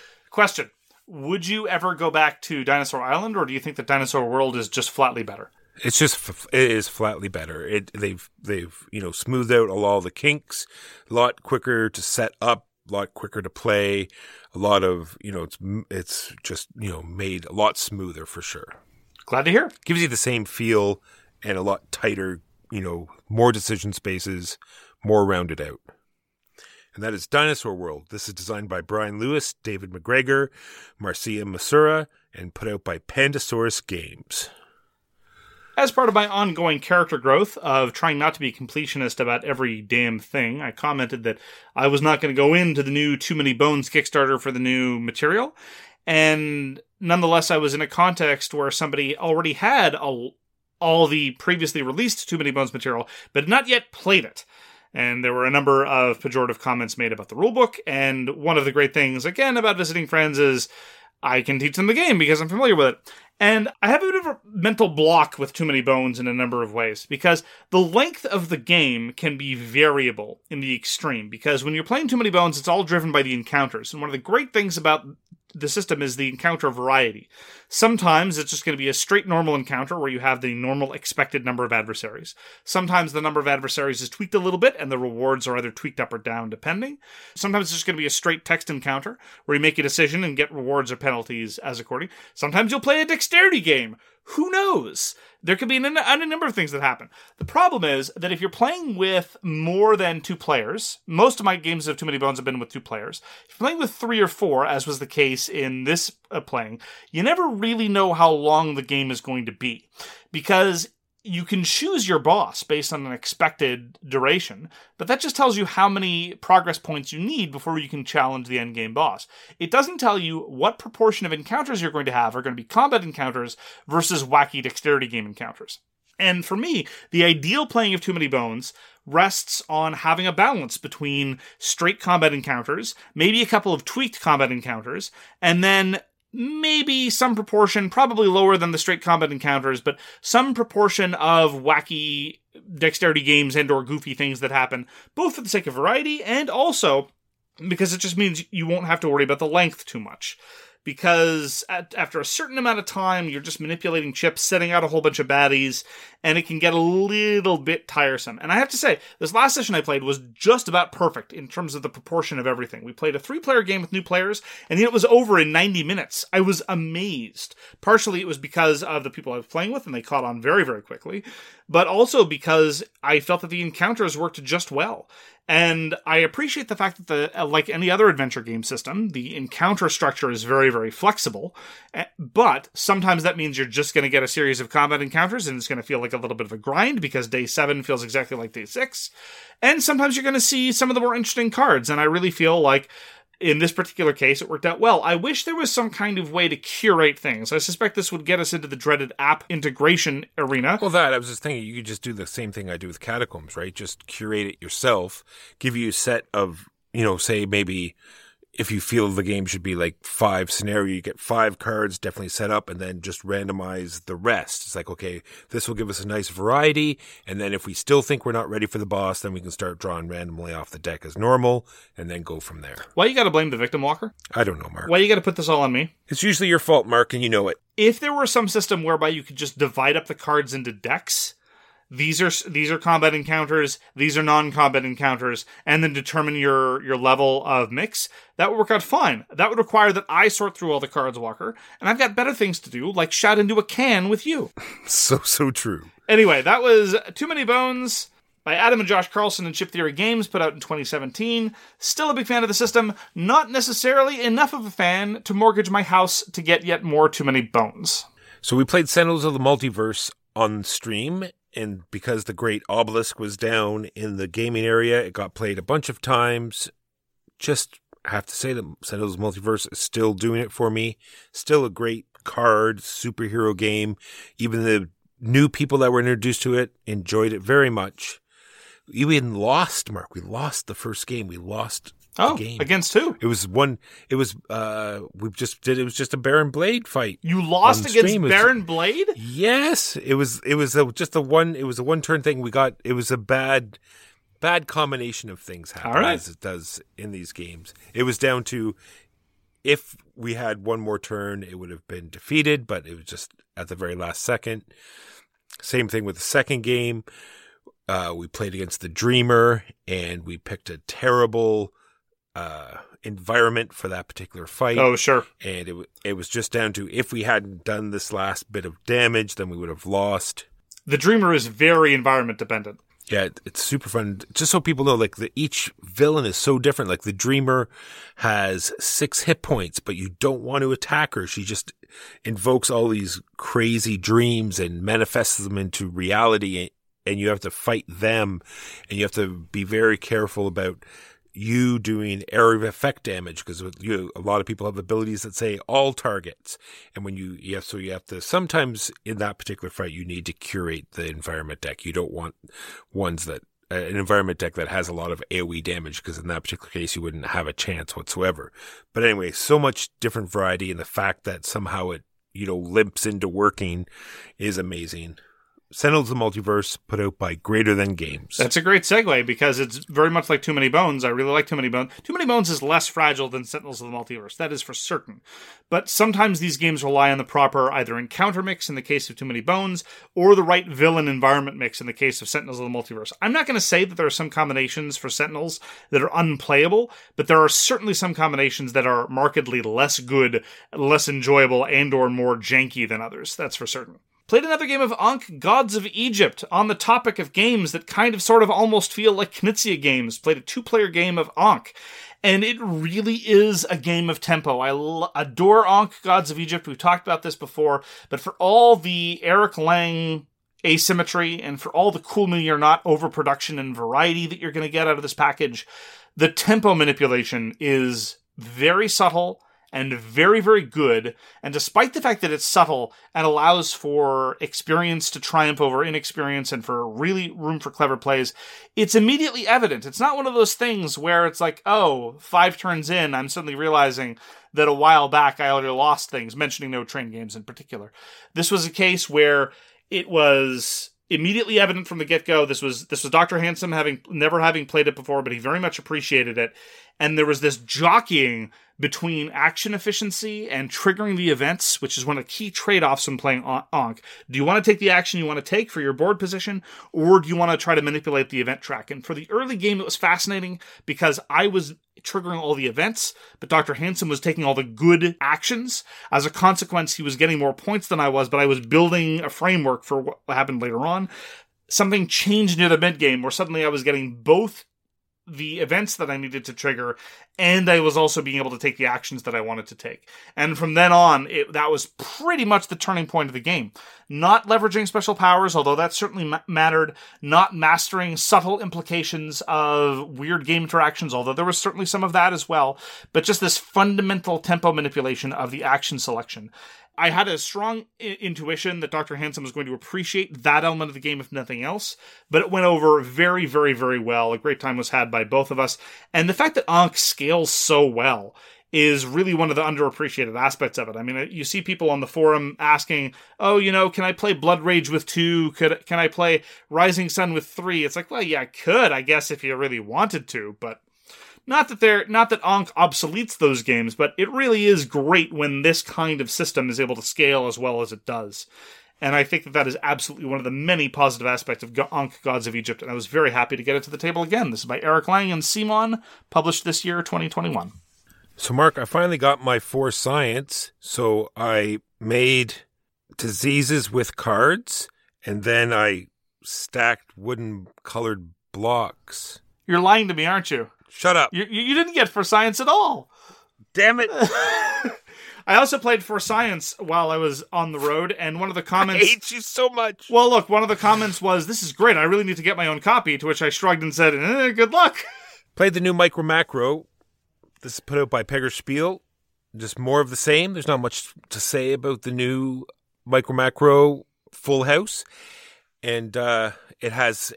Question: Would you ever go back to Dinosaur Island, or do you think that Dinosaur World is just flatly better? it's just it is flatly better. It they've they've you know smoothed out all the kinks, a lot quicker to set up, a lot quicker to play, a lot of you know it's it's just you know made a lot smoother for sure. Glad to hear. gives you the same feel and a lot tighter, you know, more decision spaces, more rounded out. And that is Dinosaur World. This is designed by Brian Lewis, David McGregor, Marcia Masura, and put out by Pandasaurus Games. As part of my ongoing character growth of trying not to be completionist about every damn thing, I commented that I was not going to go into the new Too Many Bones Kickstarter for the new material. And nonetheless, I was in a context where somebody already had all, all the previously released Too Many Bones material, but had not yet played it. And there were a number of pejorative comments made about the rulebook. And one of the great things, again, about visiting friends is I can teach them the game because I'm familiar with it. And I have a bit of a mental block with Too Many Bones in a number of ways because the length of the game can be variable in the extreme. Because when you're playing Too Many Bones, it's all driven by the encounters. And one of the great things about the system is the encounter variety. Sometimes it's just going to be a straight normal encounter where you have the normal expected number of adversaries. Sometimes the number of adversaries is tweaked a little bit and the rewards are either tweaked up or down depending. Sometimes it's just going to be a straight text encounter where you make a decision and get rewards or penalties as according. Sometimes you'll play a dexterity game. Who knows? There could be any number of things that happen. The problem is that if you're playing with more than two players, most of my games of Too Many Bones have been with two players. If you're playing with three or four, as was the case in this uh, playing, you never really know how long the game is going to be. Because you can choose your boss based on an expected duration, but that just tells you how many progress points you need before you can challenge the end game boss. It doesn't tell you what proportion of encounters you're going to have are going to be combat encounters versus wacky dexterity game encounters. And for me, the ideal playing of Too Many Bones rests on having a balance between straight combat encounters, maybe a couple of tweaked combat encounters, and then maybe some proportion, probably lower than the straight combat encounters, but some proportion of wacky dexterity games and or goofy things that happen, both for the sake of variety and also because it just means you won't have to worry about the length too much. Because at, after a certain amount of time, you're just manipulating chips, setting out a whole bunch of baddies, and it can get a little bit tiresome. And I have to say, this last session I played was just about perfect in terms of the proportion of everything. We played a three player game with new players, and it was over in 90 minutes. I was amazed. Partially it was because of the people I was playing with, and they caught on very, very quickly, but also because I felt that the encounters worked just well. And I appreciate the fact that the like any other adventure game system, the encounter structure is very very flexible. Eh, But sometimes that means you're just going to get a series of combat encounters and it's going to feel like a little bit of a grind because day 7 feels exactly like day 6. And sometimes you're going to see some of the more interesting cards and I really feel like in this particular case, it worked out well. I wish there was some kind of way to curate things. I suspect this would get us into the dreaded app integration arena. Well, that I was just thinking, you could just do the same thing I do with Catacombs, right? Just curate it yourself, give you a set of, you know, say maybe if you feel the game should be like five scenario, you get five cards definitely set up, and then just randomize the rest. It's like, okay, this will give us a nice variety, and then if we still think we're not ready for the boss, then we can start drawing randomly off the deck as normal, and then go from there. Why you got to blame the victim walker? I don't know, Mark. Why you got to put this all on me? It's usually your fault, Mark, and you know it. if there were some system whereby you could just divide up the cards into decks these are these are combat encounters these are non-combat encounters and then determine your your level of mix that would work out fine that would require that i sort through all the cards walker and i've got better things to do like shout into a can with you So, so true. Anyway, that was Too Many Bones by Adam and Josh Carlson and Chip Theory Games, put out in 2017. Still a big fan of the system, not necessarily enough of a fan to mortgage my house to get yet more Too Many Bones. So we played Sentinels of the Multiverse on stream, and because the Great Obelisk was down in the gaming area, it got played a bunch of times. Just have to say that Sentinels Multiverse is still doing it for me. Still a great card superhero game. Even the new people that were introduced to it enjoyed it very much. We even lost, Mark. We lost the first game. We lost Oh, game. against who? It was one. It was. uh We just did. It was just a Baron Blade fight. You lost against stream, it was- Baron Blade? Yes, it was. It was a, just a one. It was a one turn thing. We got. It was a bad, bad combination of things happen All right. as it does in these games. It was down to if we had one more turn, it would have been defeated, but it was just at the very last second. Same thing with the second game. Uh, we played against the Dreamer, and we picked a terrible uh, environment for that particular fight Oh, sure. and it it was just down to if we hadn't done this last bit of damage, then we would have lost. The Dreamer is very environment dependent. Yeah, it's super fun. Just so people know, like the each villain is so different. Like the Dreamer has six hit points, but you don't want to attack her. She just invokes all these crazy dreams and manifests them into reality, and you have to fight them, and you have to be very careful about you doing area of effect damage because you a lot of people have abilities that say all targets. And when you have so you have to sometimes in that particular fight you need to curate the environment deck. You don't want ones that an environment deck that has a lot of AoE damage because in that particular case you wouldn't have a chance whatsoever. But anyway so much different variety and the fact that somehow it you know limps into working is amazing Sentinels of the Multiverse put out by Greater Than Games. That's a great segue because it's very much like Too Many Bones. I really like Too Many Bones. Too Many Bones is less fragile than Sentinels of the Multiverse. That is for certain. But sometimes these games rely on the proper either encounter mix in the case of Too Many Bones or the right villain environment mix in the case of Sentinels of the Multiverse. I'm not going to say that there are some combinations for Sentinels that are unplayable, but there are certainly some combinations that are markedly less good, less enjoyable, and or more janky than others. That's for certain. Played another game of Ankh Gods of Egypt on the topic of games that kind of sort of almost feel like Knizia games. Played a two player game of Ankh. And it really is a game of tempo. I l- adore Ankh Gods of Egypt. We've talked about this before. But for all the Eric Lang asymmetry and for all the Cool Mini or Not overproduction and variety that you're going to get out of this package, the tempo manipulation is very subtle and very, very good. And despite the fact that it's subtle and allows for experience to triumph over inexperience and for really room for clever plays, it's immediately evident. It's not one of those things where it's like, oh, five turns in, I'm suddenly realizing that a while back I already lost things, mentioning no train games in particular. This was a case where it was immediately evident from the get go. This was this was Doctor Handsome having never having played it before, but he very much appreciated it. And there was this jockeying between action efficiency and triggering the events, which is one of the key trade offs when playing Ankh. Do you want to take the action you want to take for your board position, or do you want to try to manipulate the event track? And for the early game, it was fascinating because I was triggering all the events, but Dr. Handsome was taking all the good actions. As a consequence, he was getting more points than I was, but I was building a framework for what happened later on. Something changed near the mid game where suddenly I was getting both the events that I needed to trigger, and I was also being able to take the actions that I wanted to take. And from then on, it, that was pretty much the turning point of the game. Not leveraging special powers, although that certainly ma- mattered. Not mastering subtle implications of weird game interactions, although there was certainly some of that as well. But just this fundamental tempo manipulation of the action selection. I had a strong I- intuition that Dr. Handsome was going to appreciate that element of the game, if nothing else. But it went over very, very, very well. A great time was had by both of us. And the fact that Ankh scales so well is really one of the underappreciated aspects of it. I mean, uh, you see people on the forum asking, "Oh, you know, can I play Blood Rage with two? Could can I play Rising Sun with three? It's like, well, yeah, I could, I guess, if you really wanted to, but not that they're not that Ankh obsoletes those games, but it really is great when this kind of system is able to scale as well as it does. And I think that that is absolutely one of the many positive aspects of Ankh Gods of Egypt. And I was very happy to get it to the table again. This is by Eric Lang and CMON, published this year, 2021. So, Mark, I finally got my For Science. So I made diseases with cards, and then I stacked wooden colored blocks. You're lying to me, aren't you? Shut up. You, you didn't get for science at all. Damn it. I also played for science while I was on the road, and one of the comments I hate you so much. Well, look, one of the comments was, "This is great. I really need to get my own copy." To which I shrugged and said, eh, "Good luck." Played the new Micro Macro. This is put out by Pegger Spiel. Just more of the same. There's not much to say about the new Micro Macro Full House. And uh, it has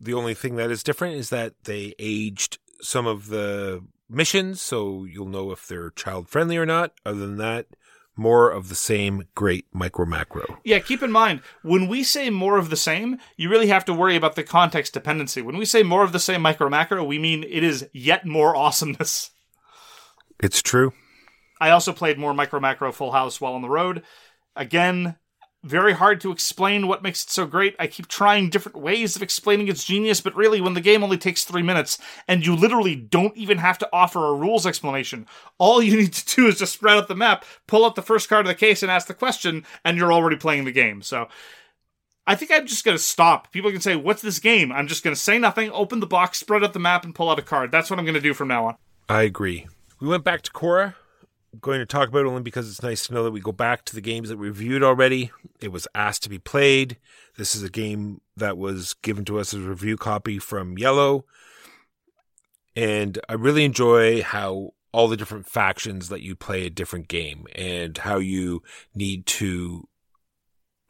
the only thing that is different is that they aged some of the missions, so you'll know if they're child friendly or not. Other than that, more of the same great Micro Macro. Yeah, keep in mind, when we say more of the same, you really have to worry about the context dependency. When we say more of the same micro macro, we mean it is yet more awesomeness. It's true. I also played more micro macro full house while on the road. Again, very hard to explain what makes it so great. I keep trying different ways of explaining its genius, but really, when the game only takes three minutes and you literally don't even have to offer a rules explanation, all you need to do is just spread out the map, pull out the first card of the case, and ask the question, and you're already playing the game. So. I think I'm just going to stop. People can say, What's this game? I'm just going to say nothing, open the box, spread out the map, and pull out a card. That's what I'm going to do from now on. I agree. We went back to Cora. Going to talk about only because it's nice to know that we go back to the games that we reviewed already. It was asked to be played. This is a game that was given to us as a review copy from Yellow. And I really enjoy how all the different factions let you play a different game and how you need to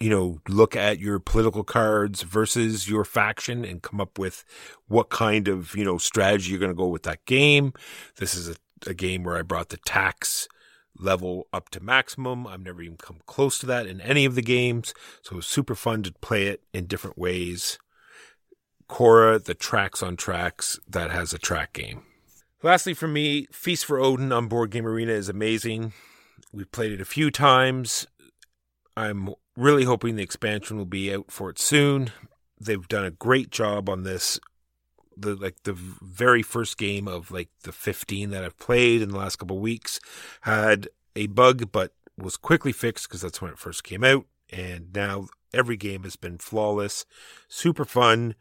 you know, look at your political cards versus your faction and come up with what kind of, you know, strategy you're going to go with that game. This is a, a game where I brought the tax level up to maximum. I've never even come close to that in any of the games. So it was super fun to play it in different ways. Cora, the tracks on tracks, that has a track game. Lastly, for me, Feast for Odin on Board Game Arena is amazing. We've played it a few times. I'm really hoping the expansion will be out for it soon. They've done a great job on this. The like the very first game of like the 15 that I've played in the last couple weeks had a bug, but was quickly fixed because that's when it first came out. And now every game has been flawless, super fun.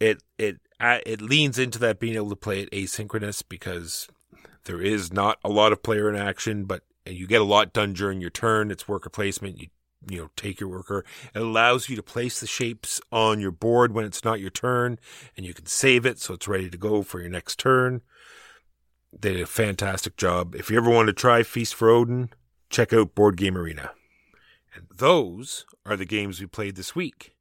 It it it leans into that being able to play it asynchronous because there is not a lot of player interaction, but you get a lot done during your turn. It's worker placement. You you know take your worker. It allows you to place the shapes on your board when it's not your turn, and you can save it so it's ready to go for your next turn. They did a fantastic job. If you ever want to try Feast for Odin, check out Board Game Arena. And those are the games we played this week.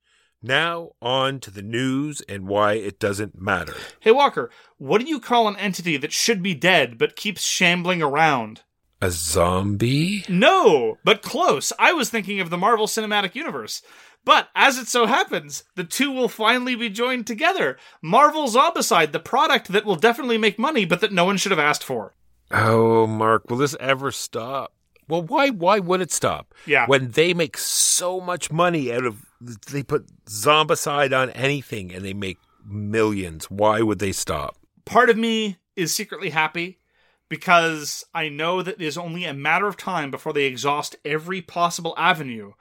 Now on to the news and why it doesn't matter. Hey, Walker, what do you call an entity that should be dead but keeps shambling around? A zombie? No, but close. I was thinking of the Marvel Cinematic Universe. But as it so happens, the two will finally be joined together. Marvel Zombicide, the product that will definitely make money, but that no one should have asked for. Oh, Mark, will this ever stop? Well, why? Why would it stop? Yeah. When they make so much money out of, they put zombicide on anything and they make millions. Why would they stop? Part of me is secretly happy because I know that it is only a matter of time before they exhaust every possible avenue,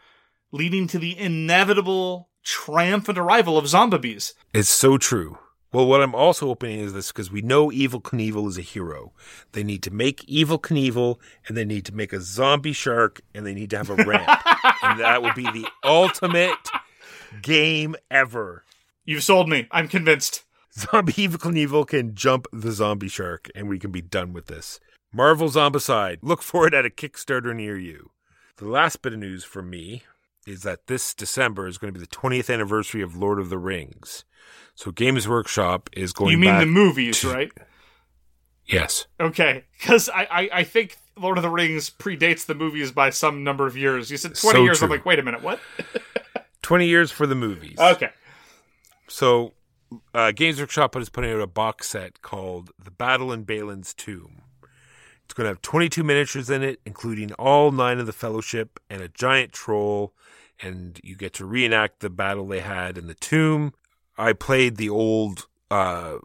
leading to the inevitable triumphant arrival of zombies. It's so true. Well, what I'm also hoping is this because we know Evel Knievel is a hero. They need to make Evel Knievel and they need to make a zombie shark and they need to have a ramp. and that would be the ultimate game ever. You've sold me. I'm convinced. Zombie Evel Knievel can jump the zombie shark and we can be done with this. Marvel Zombicide. Look for it at a Kickstarter near you. The last bit of news for me is that this December is going to be the 20th anniversary of Lord of the Rings. So Games Workshop is going you mean the movies, to- right? Yes. Okay, because I, I, I think Lord of the Rings predates the movies by some number of years. You said 20 So years. I'm like, wait a minute, what? 20 years for the movies. Okay. So, uh, Games Workshop is putting out a box set called The Battle in Balin's Tomb. It's going to have 22 miniatures in it, including all nine of the Fellowship and a giant troll, and you get to reenact the battle they had in the tomb. I played the old uh,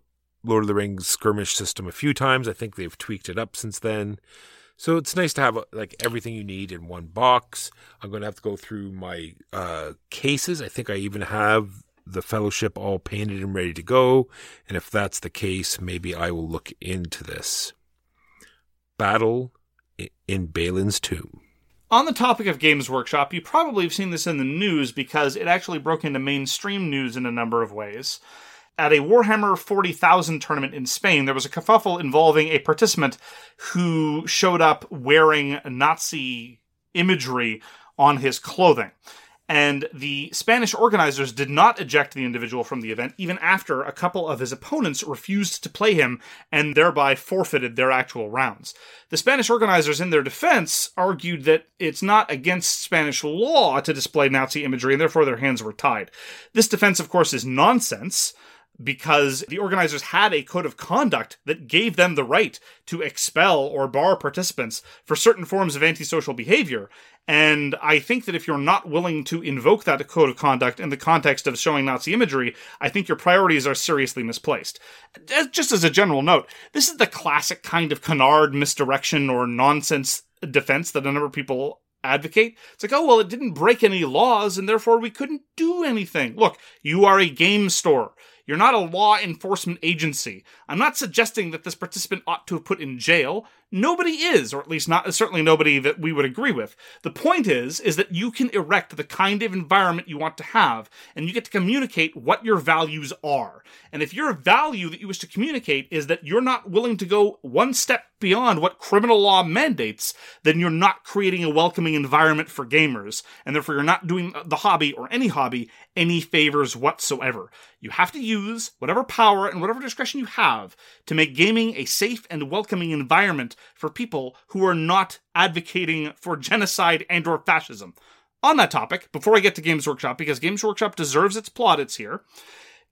Lord of the Rings skirmish system a few times. I think they've tweaked it up since then. So it's nice to have uh, like everything you need in one box. I'm going to have to go through my uh, cases. I think I even have the fellowship all painted and ready to go. And if that's the case, maybe I will look into this. Battle in Balin's Tomb. On the topic of Games Workshop, you probably have seen this in the news because it actually broke into mainstream news in a number of ways. At a Warhammer 40,000 tournament in Spain, there was a kerfuffle involving a participant who showed up wearing Nazi imagery on his clothing. And the Spanish organizers did not eject the individual from the event, even after a couple of his opponents refused to play him and thereby forfeited their actual rounds. The Spanish organizers, in their defense, argued that it's not against Spanish law to display Nazi imagery, and therefore their hands were tied. This defense, of course, is nonsense because the organizers had a code of conduct that gave them the right to expel or bar participants for certain forms of antisocial behavior. And I think that if you're not willing to invoke that code of conduct in the context of showing Nazi imagery, I think your priorities are seriously misplaced. Just as a general note, this is the classic kind of canard misdirection or nonsense defense that a number of people advocate. It's like, oh, well, it didn't break any laws and therefore we couldn't do anything. Look, you are a game store. You're not a law enforcement agency. I'm not suggesting that this participant ought to have put in jail. Nobody is, or at least not certainly nobody that we would agree with. The point is, is that you can erect the kind of environment you want to have, and you get to communicate what your values are. And if your value that you wish to communicate is that you're not willing to go one step beyond what criminal law mandates, then you're not creating a welcoming environment for gamers, and therefore you're not doing the hobby or any hobby any favors whatsoever. You have to use whatever power and whatever discretion you have to make gaming a safe and welcoming environment for people who are not advocating for genocide and or fascism. On that topic, before I get to Games Workshop, because Games Workshop deserves its plaudits here,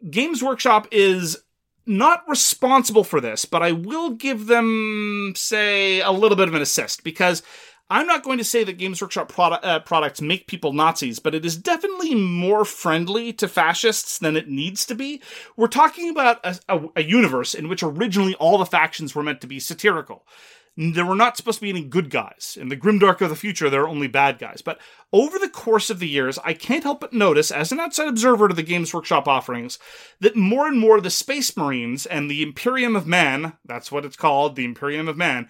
Games Workshop is not responsible for this, but I will give them, say, a little bit of an assist because I'm not going to say that Games Workshop uh, products make people Nazis, but it is definitely more friendly to fascists than it needs to be. We're talking about a, a, a universe in which originally all the factions were meant to be satirical there were not supposed to be any good guys. In the grimdark of the future, there are only bad guys. But over the course of the years, I can't help but notice, as an outside observer to the Games Workshop offerings, that more and more the Space Marines and the Imperium of Man, that's what it's called, the Imperium of Man,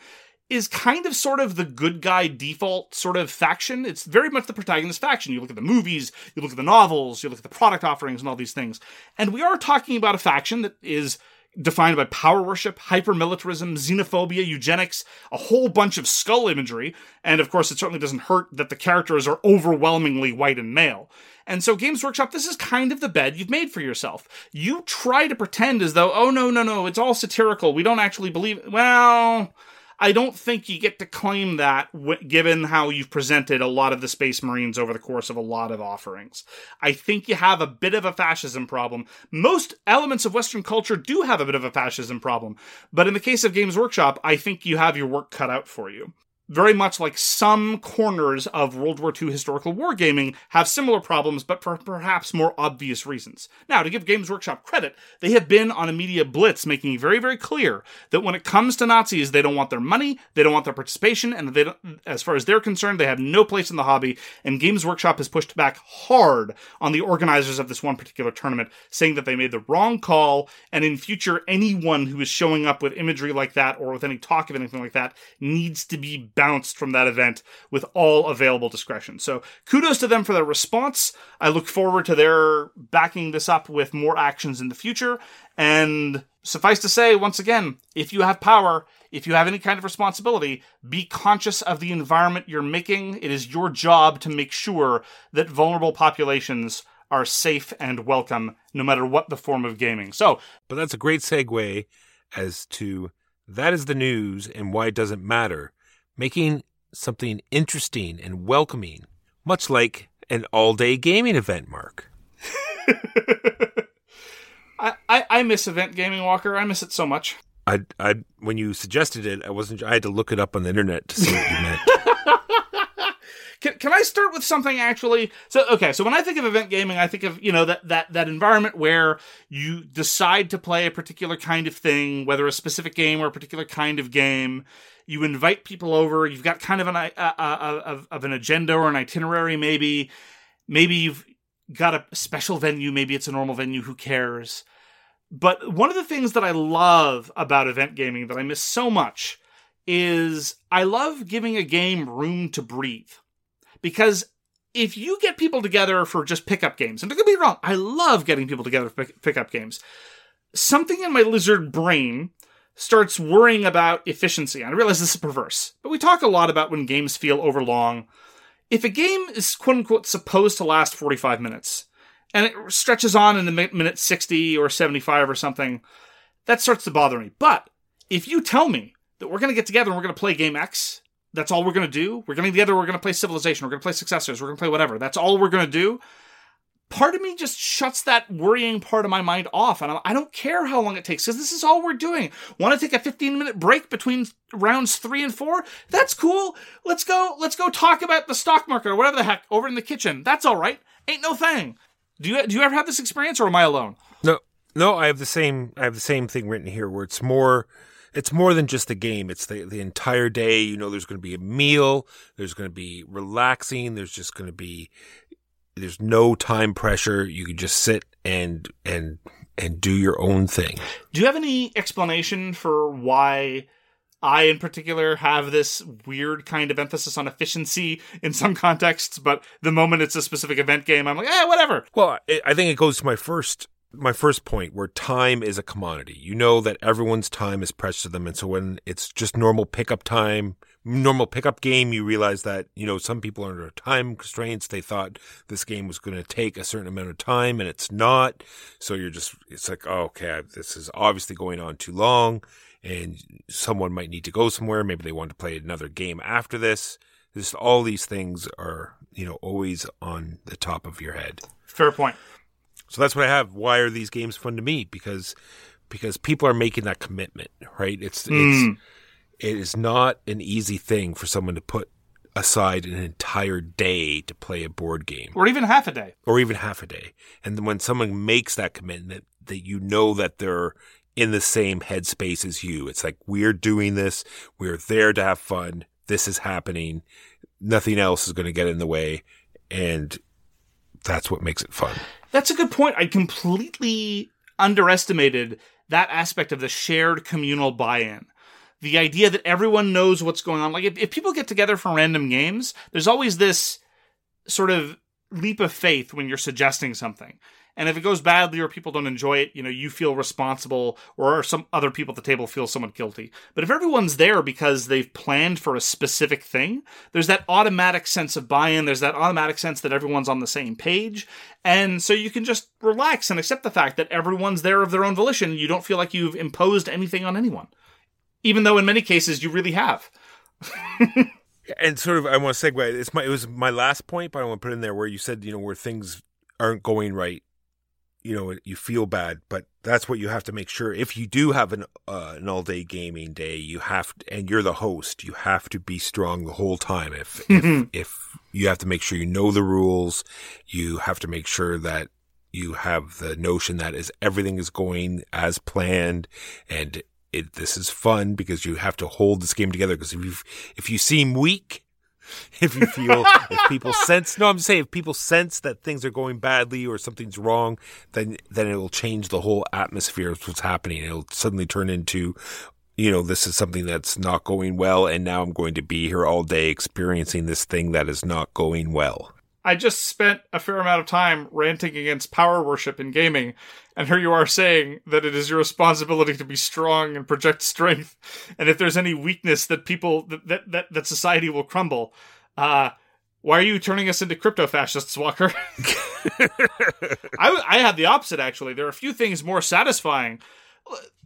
is kind of sort of the good guy default sort of faction. It's very much the protagonist faction. You look at the movies, you look at the novels, you look at the product offerings and all these things. And we are talking about a faction that is defined by power worship, hypermilitarism, xenophobia, eugenics, a whole bunch of skull imagery, and of course, it certainly doesn't hurt that the characters are overwhelmingly white and male. And so, Games Workshop, this is kind of the bed you've made for yourself. You try to pretend as though, oh, no, no, no, it's all satirical. We don't actually believe. Well, I don't think you get to claim that w- given how you've presented a lot of the Space Marines over the course of a lot of offerings. I think you have a bit of a fascism problem. Most elements of Western culture do have a bit of a fascism problem, but in the case of Games Workshop, I think you have your work cut out for you very much like some corners of World War II historical wargaming have similar problems, but for perhaps more obvious reasons. Now, to give Games Workshop credit, they have been on a media blitz making very, very clear that when it comes to Nazis, they don't want their money, they don't want their participation, and they as far as they're concerned, they have no place in the hobby. And Games Workshop has pushed back hard on the organizers of this one particular tournament, saying that they made the wrong call, and in future, anyone who is showing up with imagery like that or with any talk of anything like that needs to be bounced from that event with all available discretion. So kudos to them for their response. I look forward to their backing this up with more actions in the future. And suffice to say, once again, if you have power, if you have any kind of responsibility, be conscious of the environment you're making. It is your job to make sure that vulnerable populations are safe and welcome, no matter what the form of gaming. So, But that's a great segue as to that is the news and why it doesn't matter. Making something interesting and welcoming, much like an all day gaming event, Mark. I, I, I miss event gaming, Walker. I miss it so much. I, I, when you suggested it, I wasn't. I had to look it up on the internet to see what you meant. Can, can I start with something actually? So okay, so when I think of event gaming, I think of you know that that that environment where you decide to play a particular kind of thing, whether a specific game or a particular kind of game. You invite people over. You've got kind of an of, of an agenda or an itinerary, maybe. Maybe you've got a special venue. Maybe it's a normal venue. Who cares? But one of the things that I love about event gaming that I miss so much is I love giving a game room to breathe. Because if you get people together for just pickup games, and don't get me wrong, I love getting people together for pick- pickup games, something in my lizard brain starts worrying about efficiency. I realize this is perverse, but we talk a lot about when games feel overlong. If a game is quote unquote supposed to last 45 minutes, and it stretches on in the minute 60 or 75 or something, that starts to bother me. But if you tell me that we're going to get together and we're going to play game X, that's all we're going to do. We're getting together, we're going to play Civilization, we're going to play Successors, we're going to play whatever. That's all we're going to do. Part of me just shuts that worrying part of my mind off, and I I don't care how long it takes because this is all we're doing. Want to take a 15 minute break between rounds three and four? That's cool. Let's go. Let's go talk about the stock market or whatever the heck over in the kitchen. That's all right. Ain't no thing. Do you do you ever have this experience, or am I alone? No, no, I have the same. I have the same thing written here, where it's more. It's more than just the game. It's the the entire day. You know, there's going to be a meal. There's going to be relaxing. There's just going to be. There's no time pressure. You can just sit and and and do your own thing. Do you have any explanation for why I, in particular, have this weird kind of emphasis on efficiency in some contexts, but the moment it's a specific event game, I'm like, eh, whatever. Well, I I think it goes to my first my first point where time is a commodity. You know that everyone's time is precious to them, and so when it's just normal pickup time, normal pickup game, you realize that you know some people are under time constraints. They thought this game was going to take a certain amount of time, and it's not. So you're just it's like, oh, okay, this is obviously going on too long, and someone might need to go somewhere. Maybe they want to play another game after this. Just all these things are you know always on the top of your head. Fair point. So that's what I have. Why are these games fun to me? Because because people are making that commitment, right? It's it's hmm. It is not an easy thing for someone to put aside an entire day to play a board game Or even half a day. or even half a day. And when someone makes that commitment that you know that they're in the same headspace as you. It's like we're doing this, we're there to have fun. This is happening. Nothing else is going to get in the way and that's what makes it fun. That's a good point. I completely underestimated that aspect of the shared communal buy-in. The idea that everyone knows what's going on. Like if, if people get together for random games, there's always this sort of leap of faith when you're suggesting something. And if it goes badly or people don't enjoy it, you know, you feel responsible or some other people at the table feel somewhat guilty. But if everyone's there because they've planned for a specific thing, there's that automatic sense of buy-in. There's that automatic sense that everyone's on the same page. And so you can just relax and accept the fact that everyone's there of their own volition. You don't feel like you've imposed anything on anyone. Even though in many cases you really have. And sort of, I want to segue. It's my it was my last point, but I want to put in there where you said you know where things aren't going right. You know, you feel bad, but that's what you have to make sure. If you do have an uh, an all day gaming day, you have to, and you're the host, you have to be strong the whole time. If if, if you have to make sure you know the rules, you have to make sure that you have the notion that is everything is going as planned and it, this is fun because you have to hold this game together because if you if you seem weak if you feel if people sense no i'm saying if people sense that things are going badly or something's wrong then then it will change the whole atmosphere of what's happening. It'll suddenly turn into you know this is something that's not going well and now i'm going to be here all day experiencing this thing that is not going well I just spent a fair amount of time ranting against power worship in gaming, and here you are saying that it is your responsibility to be strong and project strength, and if there's any weakness that people that that that, society will crumble. Uh, why are you turning us into crypto fascists, Walker? I I had the opposite actually. There are a few things more satisfying.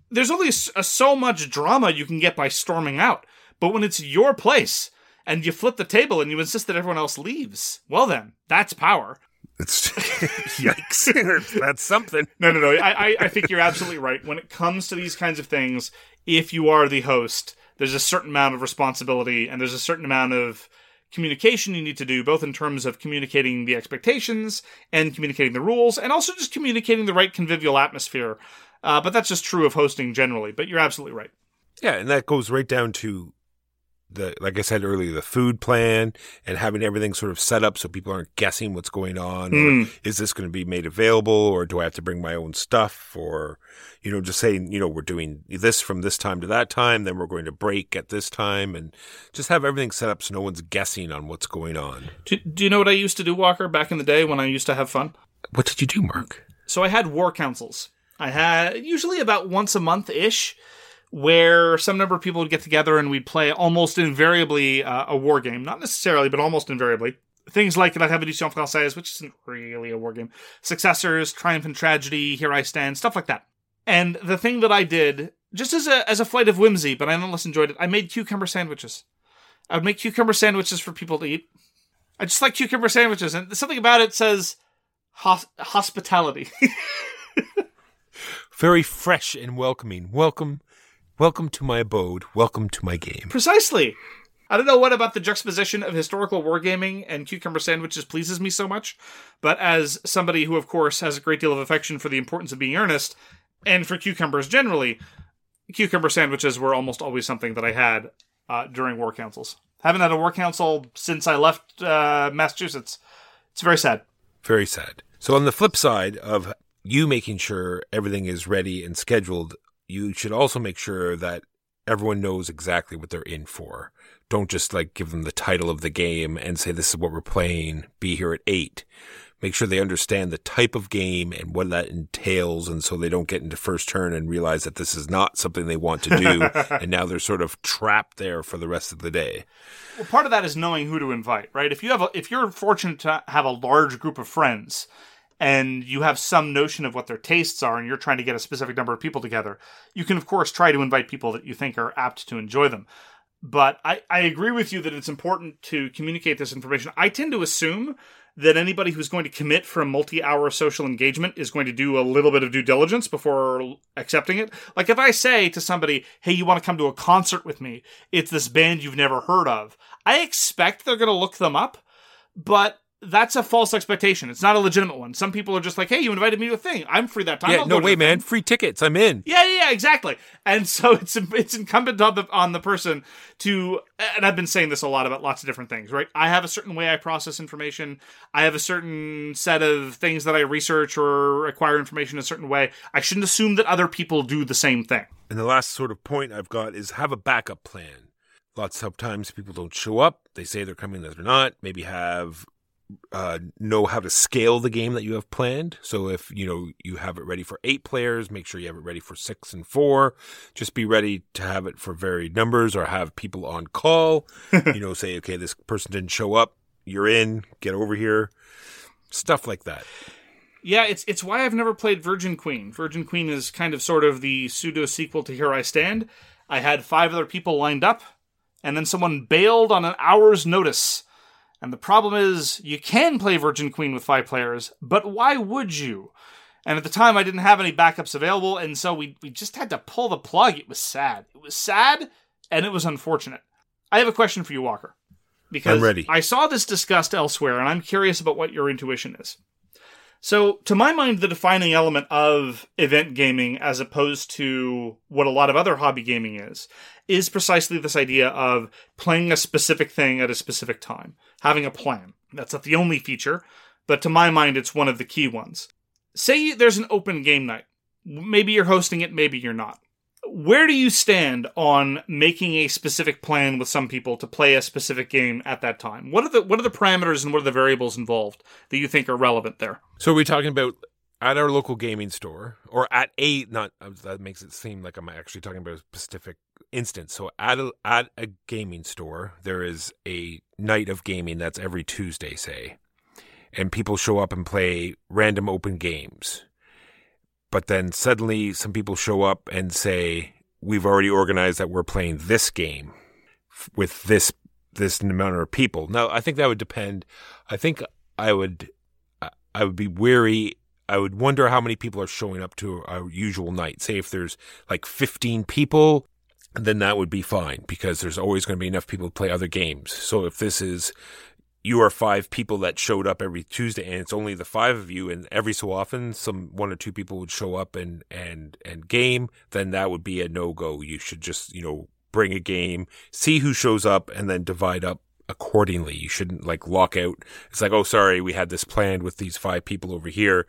There's only so much drama you can get by storming out, but when it's your place and you flip the table and you insist that everyone else leaves, well then, that's power. it's yikes that's something No, no, no. I, I, I think you're absolutely right. When it comes to these kinds of things, if you are the host, there's a certain amount of responsibility and there's a certain amount of communication you need to do, both in terms of communicating the expectations and communicating the rules, and also just communicating the right convivial atmosphere. Uh, but that's just true of hosting generally. But you're absolutely right. Yeah, and that goes right down to the like I said earlier, the food plan and having everything sort of set up so people aren't guessing what's going on. Or hmm. is this going to be made available, or do I have to bring my own stuff? Or you know, just saying, you know, we're doing this from this time to that time, then we're going to break at this time, and just have everything set up so no one's guessing on what's going on. Do, do you know what I used to do, Walker, back in the day when I used to have fun? What did you do, Mark? So I had war councils. I had usually about once a month ish, where some number of people would get together and we'd play almost invariably uh, a war game. Not necessarily, but almost invariably. Things like La Révolution Française, which isn't really a war game, Successors, Triumph and Tragedy, Here I Stand, stuff like that. And the thing that I did, just as a as a flight of whimsy, but I nonetheless enjoyed it, I made cucumber sandwiches. I would make cucumber sandwiches for people to eat. I just like cucumber sandwiches, and something about it says hos- hospitality. Very fresh and welcoming. Welcome, welcome to my abode. Welcome to my game. Precisely. I don't know what about the juxtaposition of historical wargaming and cucumber sandwiches pleases me so much, but as somebody who, of course, has a great deal of affection for the importance of being earnest, and for cucumbers generally, cucumber sandwiches were almost always something that I had uh, during war councils. Haven't had a war council since I left uh, Massachusetts. It's very sad. Very sad. So on the flip side of you making sure everything is ready and scheduled, you should also make sure that everyone knows exactly what they're in for. Don't just like give them the title of the game and say this is what we're playing, be here at 8. Make sure they understand the type of game and what that entails and so they don't get into first turn and realize that this is not something they want to do and now they're sort of trapped there for the rest of the day. Well, part of that is knowing who to invite, right? If you have a, if you're fortunate to have a large group of friends and you have some notion of what their tastes are and you're trying to get a specific number of people together, you can of course try to invite people that you think are apt to enjoy them. But I, I agree with you that it's important to communicate this information. I tend to assume that anybody who's going to commit for a multi-hour social engagement is going to do a little bit of due diligence before accepting it. Like if I say to somebody, "Hey, you want to come to a concert with me? It's this band you've never heard of." I expect they're going to look them up, but that's a false expectation. It's not a legitimate one. Some people are just like, "Hey, you invited me to a thing. I'm free that time." Yeah, I'll no way, the thing." man. Free tickets. I'm in. Yeah, yeah, yeah, exactly. And so it's it's incumbent on the on the person to and I've been saying this a lot about lots of different things, right? I have a certain way I process information. I have a certain set of things that I research or acquire information a certain way. I shouldn't assume that other people do the same thing. And the last sort of point I've got is have a backup plan. Lots of times people don't show up. They say they're coming, that they're not. Maybe have uh, know how to scale the game that you have planned. So if you know you have it ready for eight players, make sure you have it ready for six and four. Just be ready to have it for varied numbers, or have people on call. you know, say okay, this person didn't show up. You're in. Get over here. Stuff like that. Yeah, it's it's why I've never played Virgin Queen. Virgin Queen is kind of sort of the pseudo sequel to Here I Stand. I had five other people lined up, and then someone bailed on an hour's notice. And the problem is, you can play Virgin Queen with five players, but why would you? And at the time, I didn't have any backups available, and so we, we just had to pull the plug. It was sad. It was sad, and it was unfortunate. I have a question for you, Walker. Because I'm ready. I saw this discussed elsewhere, and I'm curious about what your intuition is. So, to my mind, the defining element of event gaming, as opposed to what a lot of other hobby gaming is, is precisely this idea of playing a specific thing at a specific time, having a plan. That's not the only feature, but to my mind, it's one of the key ones. Say there's an open game night. Maybe you're hosting it, maybe you're not. Where do you stand on making a specific plan with some people to play a specific game at that time? What are the what are the parameters and what are the variables involved that you think are relevant there? So are we talking about at our local gaming store or at a not that makes it seem like I'm actually talking about a specific instance. So at a, at a gaming store, there is a night of gaming that's every Tuesday, say, and people show up and play random open games. But then suddenly some people show up and say, "We've already organized that we're playing this game with this this amount of people." Now, I think that would depend. I think I would I- would be weary. I would wonder how many people are showing up to our usual night. Say if there's like 15 people, then that would be fine because there's always going to be enough people to play other games. So if this is you are five people that showed up every Tuesday and it's only the five of you and every so often some one or two people would show up and and and game, then that would be a no-go. You should just, you know, bring a game, see who shows up and then divide up accordingly. You shouldn't like lock out. It's like, "Oh, sorry, we had this planned with these five people over here.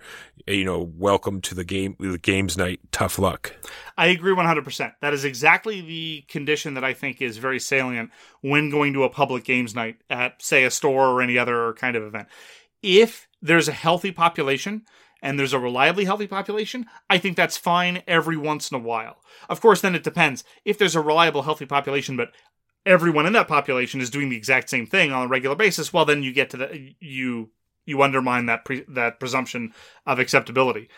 Eh, you know, welcome to the game the games night. Tough luck." I agree 100%. That is exactly the condition that I think is very salient when going to a public games night at, say, a store or any other kind of event. If there's a healthy population and there's a reliably healthy population, I think that's fine every once in a while. Of course, then it depends. If there's a reliable, healthy population, but everyone in that population is doing the exact same thing on a regular basis, well, then you get to the you you undermine that pre, that presumption of acceptability.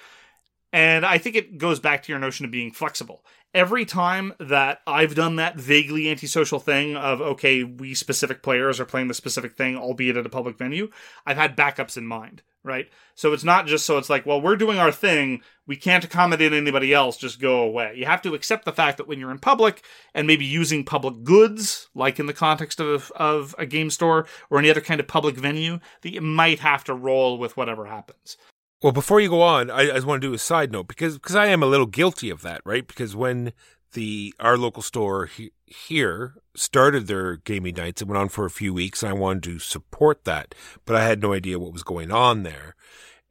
And I think it goes back to your notion of being flexible. Every time that I've done that vaguely antisocial thing of, okay, we specific players are playing the specific thing, albeit at a public venue, I've had backups in mind, right? So it's not just so it's like, well, we're doing our thing, we can't accommodate anybody else, just go away. You have to accept the fact that when you're in public and maybe using public goods, like in the context of, of a game store or any other kind of public venue, that you might have to roll with whatever happens. Well, before you go on, I, I just want to do a side note because because I am a little guilty of that, right? Because when the our local store he, here started their gaming nights, it went on for a few weeks, and I wanted to support that, but I had no idea what was going on there,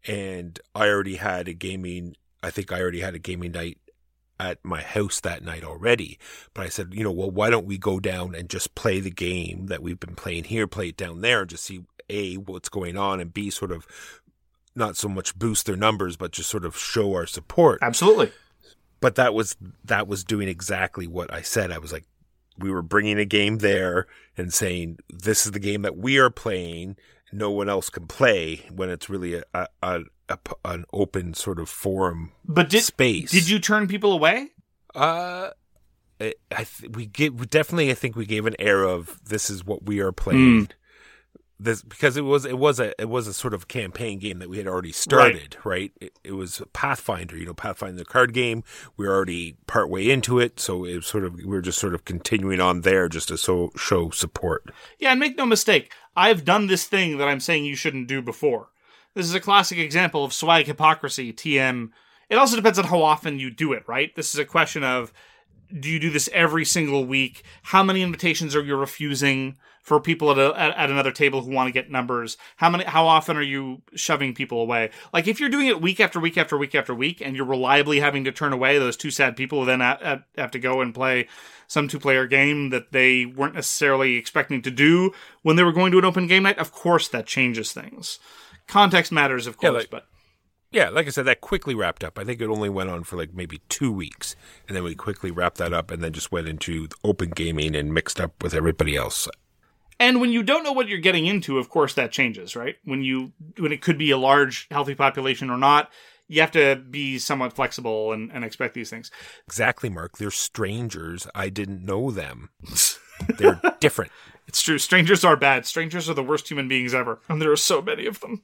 and I already had a gaming. I think I already had a gaming night at my house that night already. But I said, you know, well, why don't we go down and just play the game that we've been playing here, play it down there, and just see a what's going on, and b sort of not so much boost their numbers, but just sort of show our support. Absolutely. But that was that was doing exactly what I said. I was like, we were bringing a game there and saying this is the game that we are playing. No one else can play when it's really a an open sort of forum But did space. did you turn people away? Uh, I, I th- we give we definitely. I think we gave an air of this is what we are playing. This because it was it was a it was a sort of campaign game that we had already started. Right. It, it was Pathfinder. You know, Pathfinder the card game. We were already part way into it, so it was sort of we were just sort of continuing on there just to so show support. Yeah, and make no mistake, I've done this thing that I'm saying you shouldn't do before. This is a classic example of swag hypocrisy, TM. It also depends on how often you do it, right? This is a question of do you do this every single week? How many invitations are you refusing for people at, a, at, another table who want to get numbers? How many? How often are you shoving people away? Like if you're doing it week after week after week after week, and you're reliably having to turn away those two sad people who then ha- ha- have to go and play some two-player game that they weren't necessarily expecting to do when they were going to an open game night. Of course, that changes things. Context matters, of Yeah, course, like- but Yeah, like I said, that quickly wrapped up. I think it only went on for like maybe two weeks, and then we quickly wrapped that up, and then just went into open gaming and mixed up with everybody else. And when you don't know what you're getting into, of course that changes, right? When you when it could be a large healthy population or not, you have to be somewhat flexible and, and expect these things. Exactly, Mark. They're strangers. I didn't know them. They're different. It's true. Strangers are bad. Strangers are the worst human beings ever, and there are so many of them.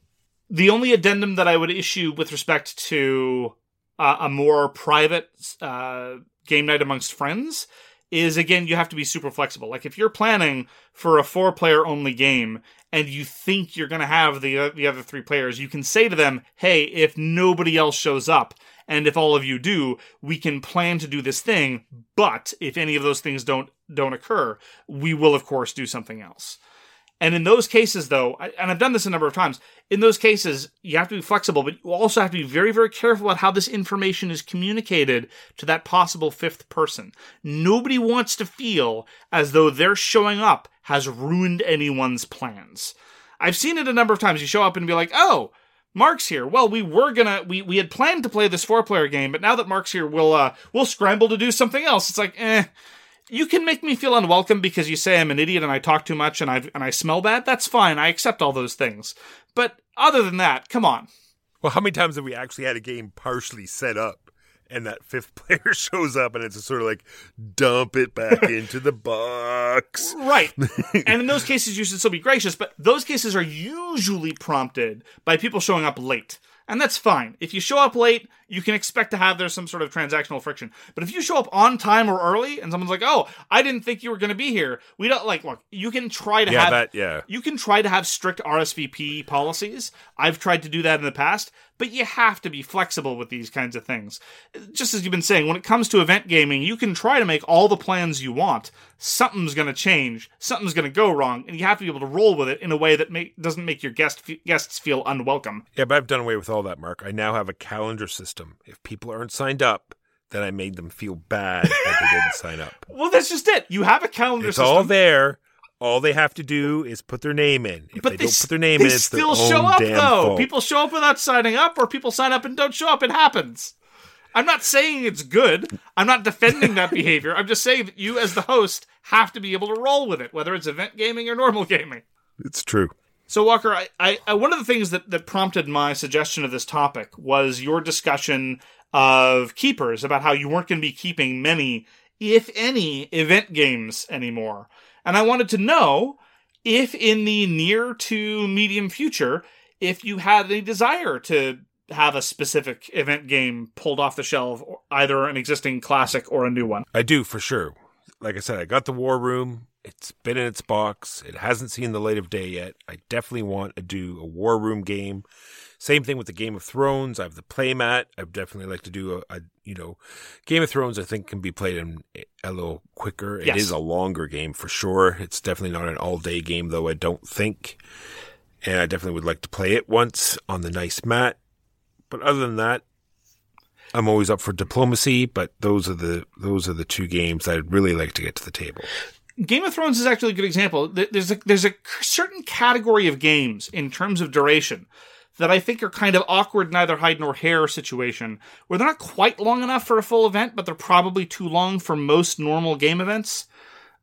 The only addendum that I would issue with respect to uh, a more private uh, game night amongst friends is again you have to be super flexible. Like if you're planning for a four player only game and you think you're going to have the uh, the other three players, you can say to them, "Hey, if nobody else shows up and if all of you do, we can plan to do this thing, but if any of those things don't don't occur, we will of course do something else." And in those cases, though, and I've done this a number of times, in those cases, you have to be flexible, but you also have to be very, very careful about how this information is communicated to that possible fifth person. Nobody wants to feel as though their showing up has ruined anyone's plans. I've seen it a number of times. You show up and be like, oh, Mark's here. Well, we were gonna we, we had planned to play this four player game, but now that Mark's here, we'll uh we'll scramble to do something else. It's like, eh, you can make me feel unwelcome because you say I'm an idiot and I talk too much and I and I smell bad. That's fine. I accept all those things. But other than that, come on. Well, how many times have we actually had a game partially set up and that fifth player shows up and it's a sort of like dump it back into the box? Right. and in those cases, you should still be gracious, but those cases are usually prompted by people showing up late. And that's fine. If you show up late, you can expect to have there's some sort of transactional friction. But if you show up on time or early and someone's like, "Oh, I didn't think you were going to be here." We don't like look, you can try to Yeah, have that- yeah. You can try to have strict RSVP policies. I've tried to do that in the past, but you have to be flexible with these kinds of things. Just as you've been saying, when it comes to event gaming, you can try to make all the plans you want. Something's going to change, something's going to go wrong, and you have to be able to roll with it in a way that make, doesn't make your guest guests feel unwelcome. Yeah, but I've done away with all that, Mark. I now have a calendar system. If people aren't signed up, then I made them feel bad that they didn't sign up. Well, that's just it. You have a calendar It's system. all there. All they have to do is put their name in. If But they, they, don't put their name they in, it's still show up though. fault. People show up without signing up, or people sign up and don't show up. It happens. I'm not saying it's good. I'm not defending that behavior. I'm just saying that you, as the host, have to be able to roll with it, whether it's event gaming or normal gaming. It's true. So, Walker, I, I, I one of the things that, that prompted my suggestion of this topic was your discussion of keepers about how you weren't going to be keeping many, if any, event games anymore. And I wanted to know if in the near to medium future, if you had any desire to have a specific event game pulled off the shelf, either an existing classic or a new one. I do for sure. Like I said, I got the War Room. It's been in its box. It hasn't seen the light of day yet. I definitely want to do a War Room game. Same thing with the Game of Thrones. I have the playmat. I'd definitely like to do a, a you know, Game of Thrones. I think can be played in a little quicker. It Yes. is a longer game for sure. It's definitely not an all day game though. I don't think, and I definitely would like to play it once on the nice mat. But other than that, I'm always up for diplomacy, but those are the those are the two games I'd really like to get to the table. Game of Thrones is actually a good example. There's a there's a certain category of games in terms of duration that I think are kind of awkward, neither hide nor hair situation, where they're not quite long enough for a full event, but they're probably too long for most normal game events.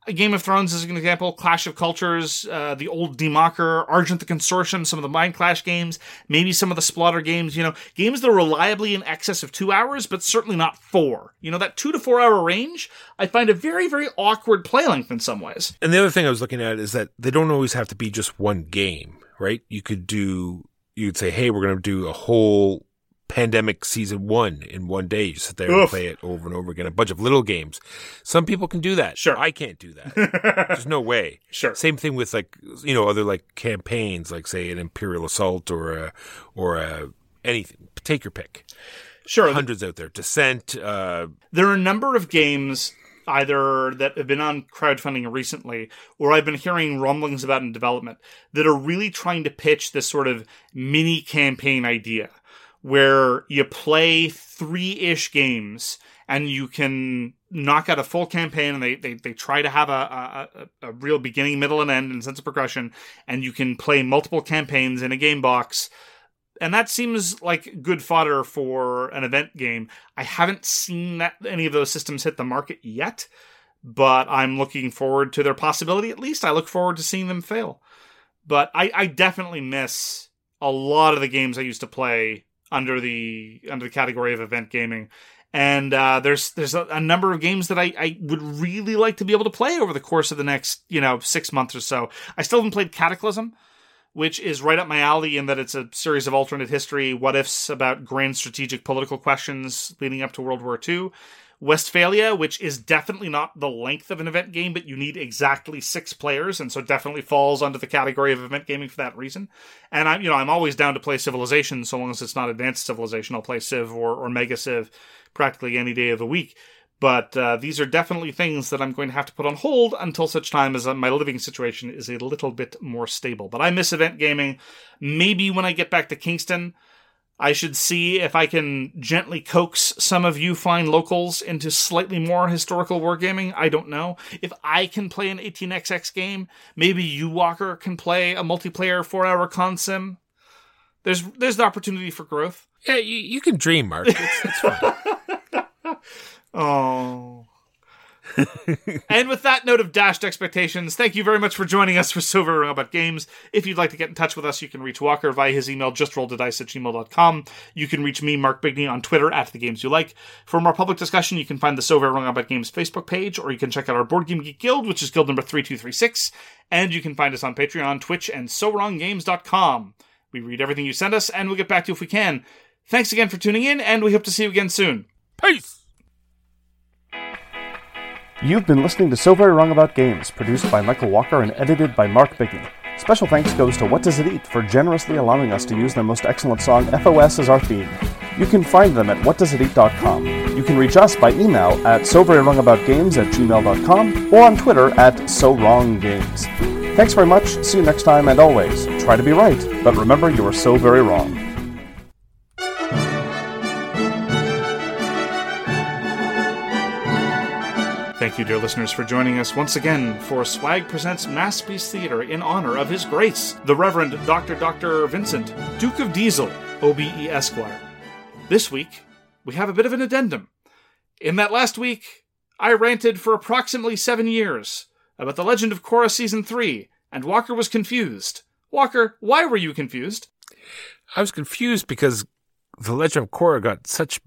A Game of Thrones is an example. Clash of Cultures, uh, the old Die Macher, Argent the Consortium, some of the Mind Clash games, maybe some of the Splotter games. You know, games that are reliably in excess of two hours, but certainly not four. You know, that two to four hour range, I find a very, very awkward play length in some ways. And the other thing I was looking at is that they don't always have to be just one game, right? You could do you'd say, "Hey, we're going to do a whole pandemic season 1 in one day." You sit there and play it over and over again, a bunch of little games. Some people can do that. Sure. I can't do that. There's no way. Sure. Same thing with like you know other like campaigns, like say an Imperial Assault or a or a anything. Take your pick. Sure. Hundreds out there. Descent. Uh, There are a number of games either that have been on crowdfunding recently or I've been hearing rumblings about in development that are really trying to pitch this sort of mini campaign idea where you play three-ish games and you can knock out a full campaign and they, they, they try to have a, a, a real beginning, middle, and end and sense of progression and you can play multiple campaigns in a game box and that seems like good fodder for an event game. I haven't seen that any of those systems hit the market yet, but I'm looking forward to their possibility. At least I look forward to seeing them fail. But I, I definitely miss a lot of the games I used to play under the under the category of event gaming. And uh, there's there's a, a number of games that I, I would really like to be able to play over the course of the next you know six months or so. I still haven't played Cataclysm, which is right up my alley in that it's a series of alternate history what ifs about grand strategic political questions leading up to World War II. Westphalia, which is definitely not the length of an event game, but you need exactly six players, and so definitely falls under the category of event gaming for that reason. And I'm, you know, I'm always down to play Civilization, so long as it's not Advanced Civilization. I'll play Civ or, or Mega Civ practically any day of the week. But uh, these are definitely things that I'm going to have to put on hold until such time as uh, my living situation is a little bit more stable. But I miss event gaming. Maybe when I get back to Kingston, I should see if I can gently coax some of you fine locals into slightly more historical wargaming. I don't know. If I can play an 18xx game, maybe you, Walker, can play a multiplayer four hour consim. There's, there's the opportunity for growth. Yeah, you, you can dream, Mark. It's, it's fine. Oh. and with that note of dashed expectations, thank you very much for joining us for So Very Wrong About Games. If you'd like to get in touch with us, you can reach Walker via his email, justrolledadice at gmail.com. You can reach me, Mark Bigney, on Twitter at the games you like. For more public discussion, you can find the Wrong About Games Facebook page, or you can check out our Board Game Geek Guild, which is guild number 3236. And you can find us on Patreon, Twitch, and SoWrongGames.com. We read everything you send us, and we'll get back to you if we can. Thanks again for tuning in, and we hope to see you again soon. Peace! You've been listening to So Very Wrong About Games, produced by Michael Walker and edited by Mark Bigney. Special thanks goes to What Does It Eat for generously allowing us to use their most excellent song, FOS, as our theme. You can find them at whatdoesiteat.com. You can reach us by email at soverywrongaboutgames at gmail.com or on Twitter at So Wrong Games. Thanks very much, see you next time, and always, try to be right, but remember you are so very wrong. Thank you, dear listeners, for joining us once again for Swag Presents Masterpiece Theater in honor of His Grace, the Reverend Dr. Dr. Vincent, Duke of Diesel, OBE Esquire. This week, we have a bit of an addendum. In that last week, I ranted for approximately seven years about The Legend of Korra Season 3, and Walker was confused. Walker, why were you confused? I was confused because The Legend of Korra got such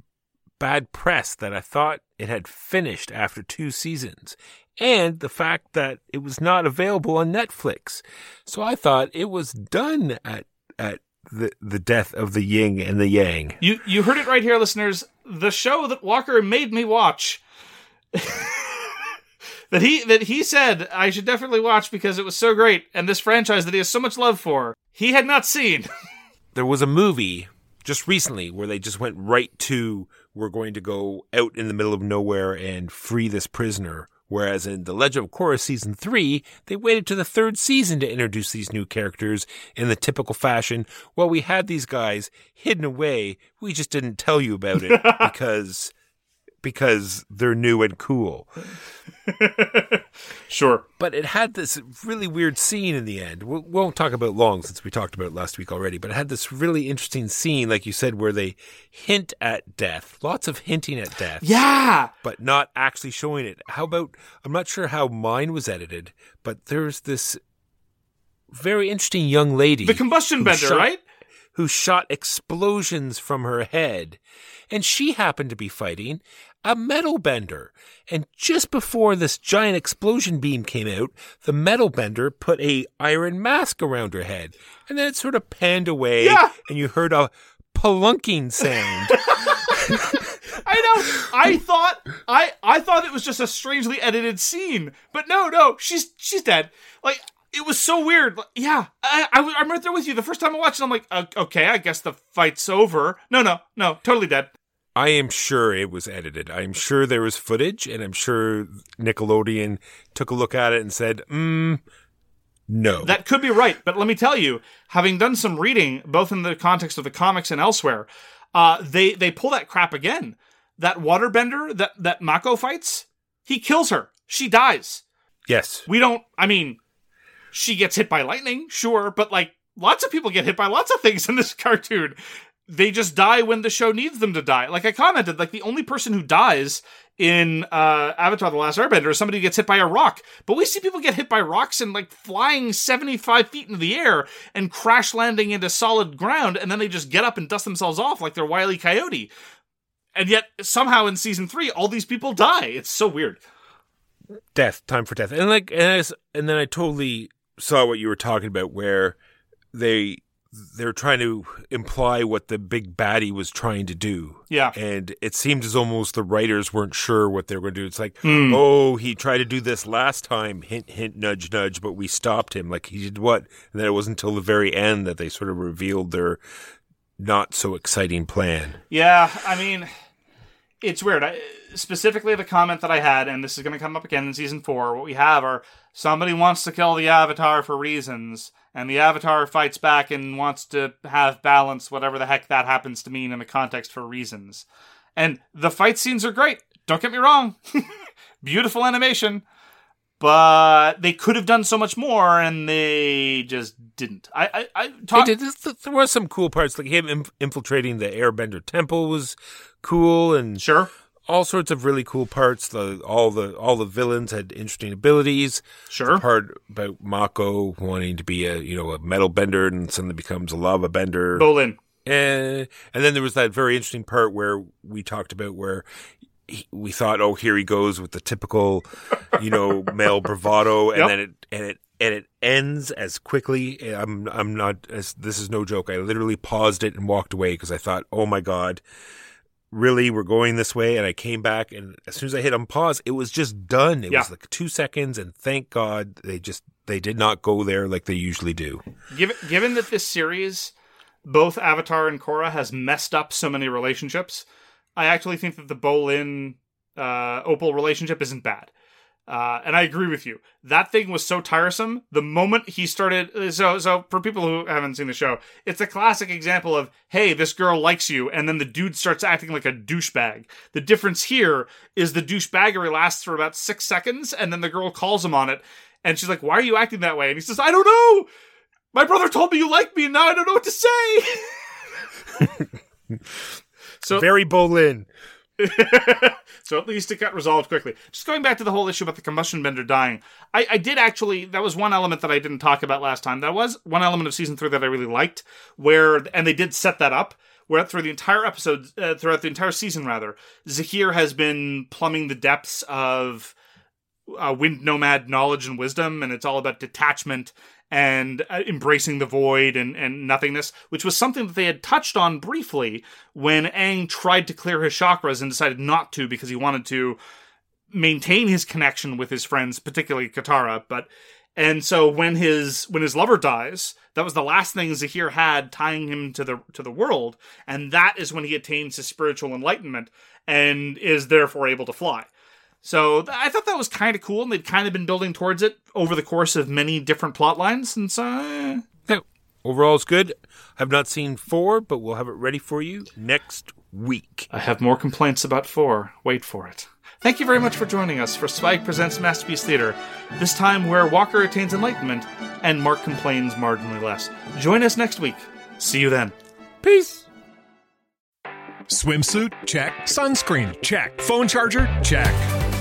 bad press that I thought it had finished after two seasons, and the fact that it was not available on Netflix. So I thought it was done at at the the death of the yin and the yang. You you heard it right here, listeners. The show that Walker made me watch. that he that he said I should definitely watch because it was so great, and this franchise that he has so much love for, he had not seen. There was a movie just recently where they just went right to we're going to go out in the middle of nowhere and free this prisoner. Whereas in The Legend of Korra season three, they waited to the third season to introduce these new characters in the typical fashion. Well, we had these guys hidden away. We just didn't tell you about it because because they're new and cool. sure. But it had this really weird scene in the end. We won't talk about long since we talked about it last week already, but it had this really interesting scene, like you said, where they hint at death. Lots of hinting at death. Yeah. But not actually showing it. How about, I'm not sure how mine was edited, but there's this very interesting young lady. The combustion bender, shot- right? Who shot explosions from her head. And she happened to be fighting a metal bender. And just before this giant explosion beam came out, the metal bender put a iron mask around her head. And then it sort of panned away Yeah. and you heard a plunking sound. I know. I thought I I thought it was just a strangely edited scene, but no, no, she's she's dead. Like it was so weird. Yeah, I, I was- I'm right there with you. The first time I watched it, I'm like, uh, okay, I guess the fight's over. No, no, no, totally dead. I am sure it was edited. I'm sure there was footage, and I'm sure Nickelodeon took a look at it and said, mm, no. That could be right, but let me tell you, having done some reading, both in the context of the comics and elsewhere, uh, they they pull that crap again. That waterbender that that Mako fights, he kills her. She dies. yes. We don't. I mean, she gets hit by lightning, sure, but like lots of people get hit by lots of things in this cartoon. They just die when the show needs them to die. Like I commented, like the only person who dies in uh, Avatar: The Last Airbender is somebody who gets hit by a rock. But we see people get hit by rocks and like flying seventy five feet into the air and crash landing into solid ground, and then they just get up and dust themselves off like they're Wile E. Coyote. And yet somehow in season three, all these people die. It's so weird. death, time for death, and like, and, I, and then I totally saw what you were talking about, where they they're trying to imply what the big baddie was trying to do. Yeah. and it seemed as almost the writers weren't sure what they were going to do. It's like, Hmm. oh, he tried to do this last time, hint, hint, nudge, nudge, but we stopped him. Like he did what? And then it wasn't until the very end that they sort of revealed their not so exciting plan. Yeah, I mean, it's weird. I, specifically, the comment that I had, and this is going to come up again in season four. What we have are somebody wants to kill the Avatar for reasons, and the Avatar fights back and wants to have balance, whatever the heck that happens to mean in the context for reasons. And the fight scenes are great. Don't get me wrong. Beautiful animation. But they could have done so much more, and they just didn't. I, I, I talk, Hey, there- was some cool parts, like him infiltrating the Airbender temple was cool, and sure, all sorts of really cool parts. The all the all the villains had interesting abilities. sure. The part about Mako wanting to be a you know a metal bender and suddenly becomes a lava bender. Bolin. Eh, and then there was that very interesting part where we talked about where he, we thought, oh, here he goes with the typical, you know, male bravado, and Yep. then it and it and it ends as quickly. I'm I'm not. As, this is no joke. I literally paused it and walked away because I thought, oh my god. Really, we're going this way, and I came back, and as soon as I hit unpause, it was just done. It Yeah. was like two seconds, and thank God they just they did not go there like they usually do. Given given that this series, both Avatar and Korra has messed up so many relationships, I actually think that the Bolin uh, Opal relationship isn't bad. Uh, and I agree with you. That thing was so tiresome. The moment he started, so so for people who haven't seen the show, it's a classic example of hey, this girl likes you, and then the dude starts acting like a douchebag. The difference here is the douchebaggery lasts for about six seconds, and then the girl calls him on it, and she's like, "Why are you acting that way?" And he says, "I don't know. My brother told me you like me, and now I don't know what to say." so Very Bolin. so at least it got resolved quickly. Just going back to the whole issue about the combustion bender dying, I, I did actually. That was one element that I didn't talk about last time. That was one element of season three that I really liked, where and they did set that up. Where through the entire episode, uh, throughout the entire season, rather, Zahir has been plumbing the depths of uh, wind nomad knowledge and wisdom, and it's all about detachment and uh, embracing the void and, and nothingness, which was something that they had touched on briefly when Aang tried to clear his chakras and decided not to because he wanted to maintain his connection with his friends, particularly Katara. But and so when his when his lover dies, that was the last thing Zahir had tying him to the to the world, and that is when he attains his spiritual enlightenment and is therefore able to fly. So th- I thought that was kind of cool, and they'd kind of been building towards it over the course of many different plot lines, and so eh. Yeah, overall it's good. I've not seen four, but we'll have it ready for you next week. I have more complaints about four. Wait for it. Thank you very much for joining us for Spike Presents Masterpiece Theater, this time where Walker attains enlightenment and Mark complains marginally less. Join us next week. See you then. Peace. Swimsuit? Check. Sunscreen? Check. Phone charger? Check.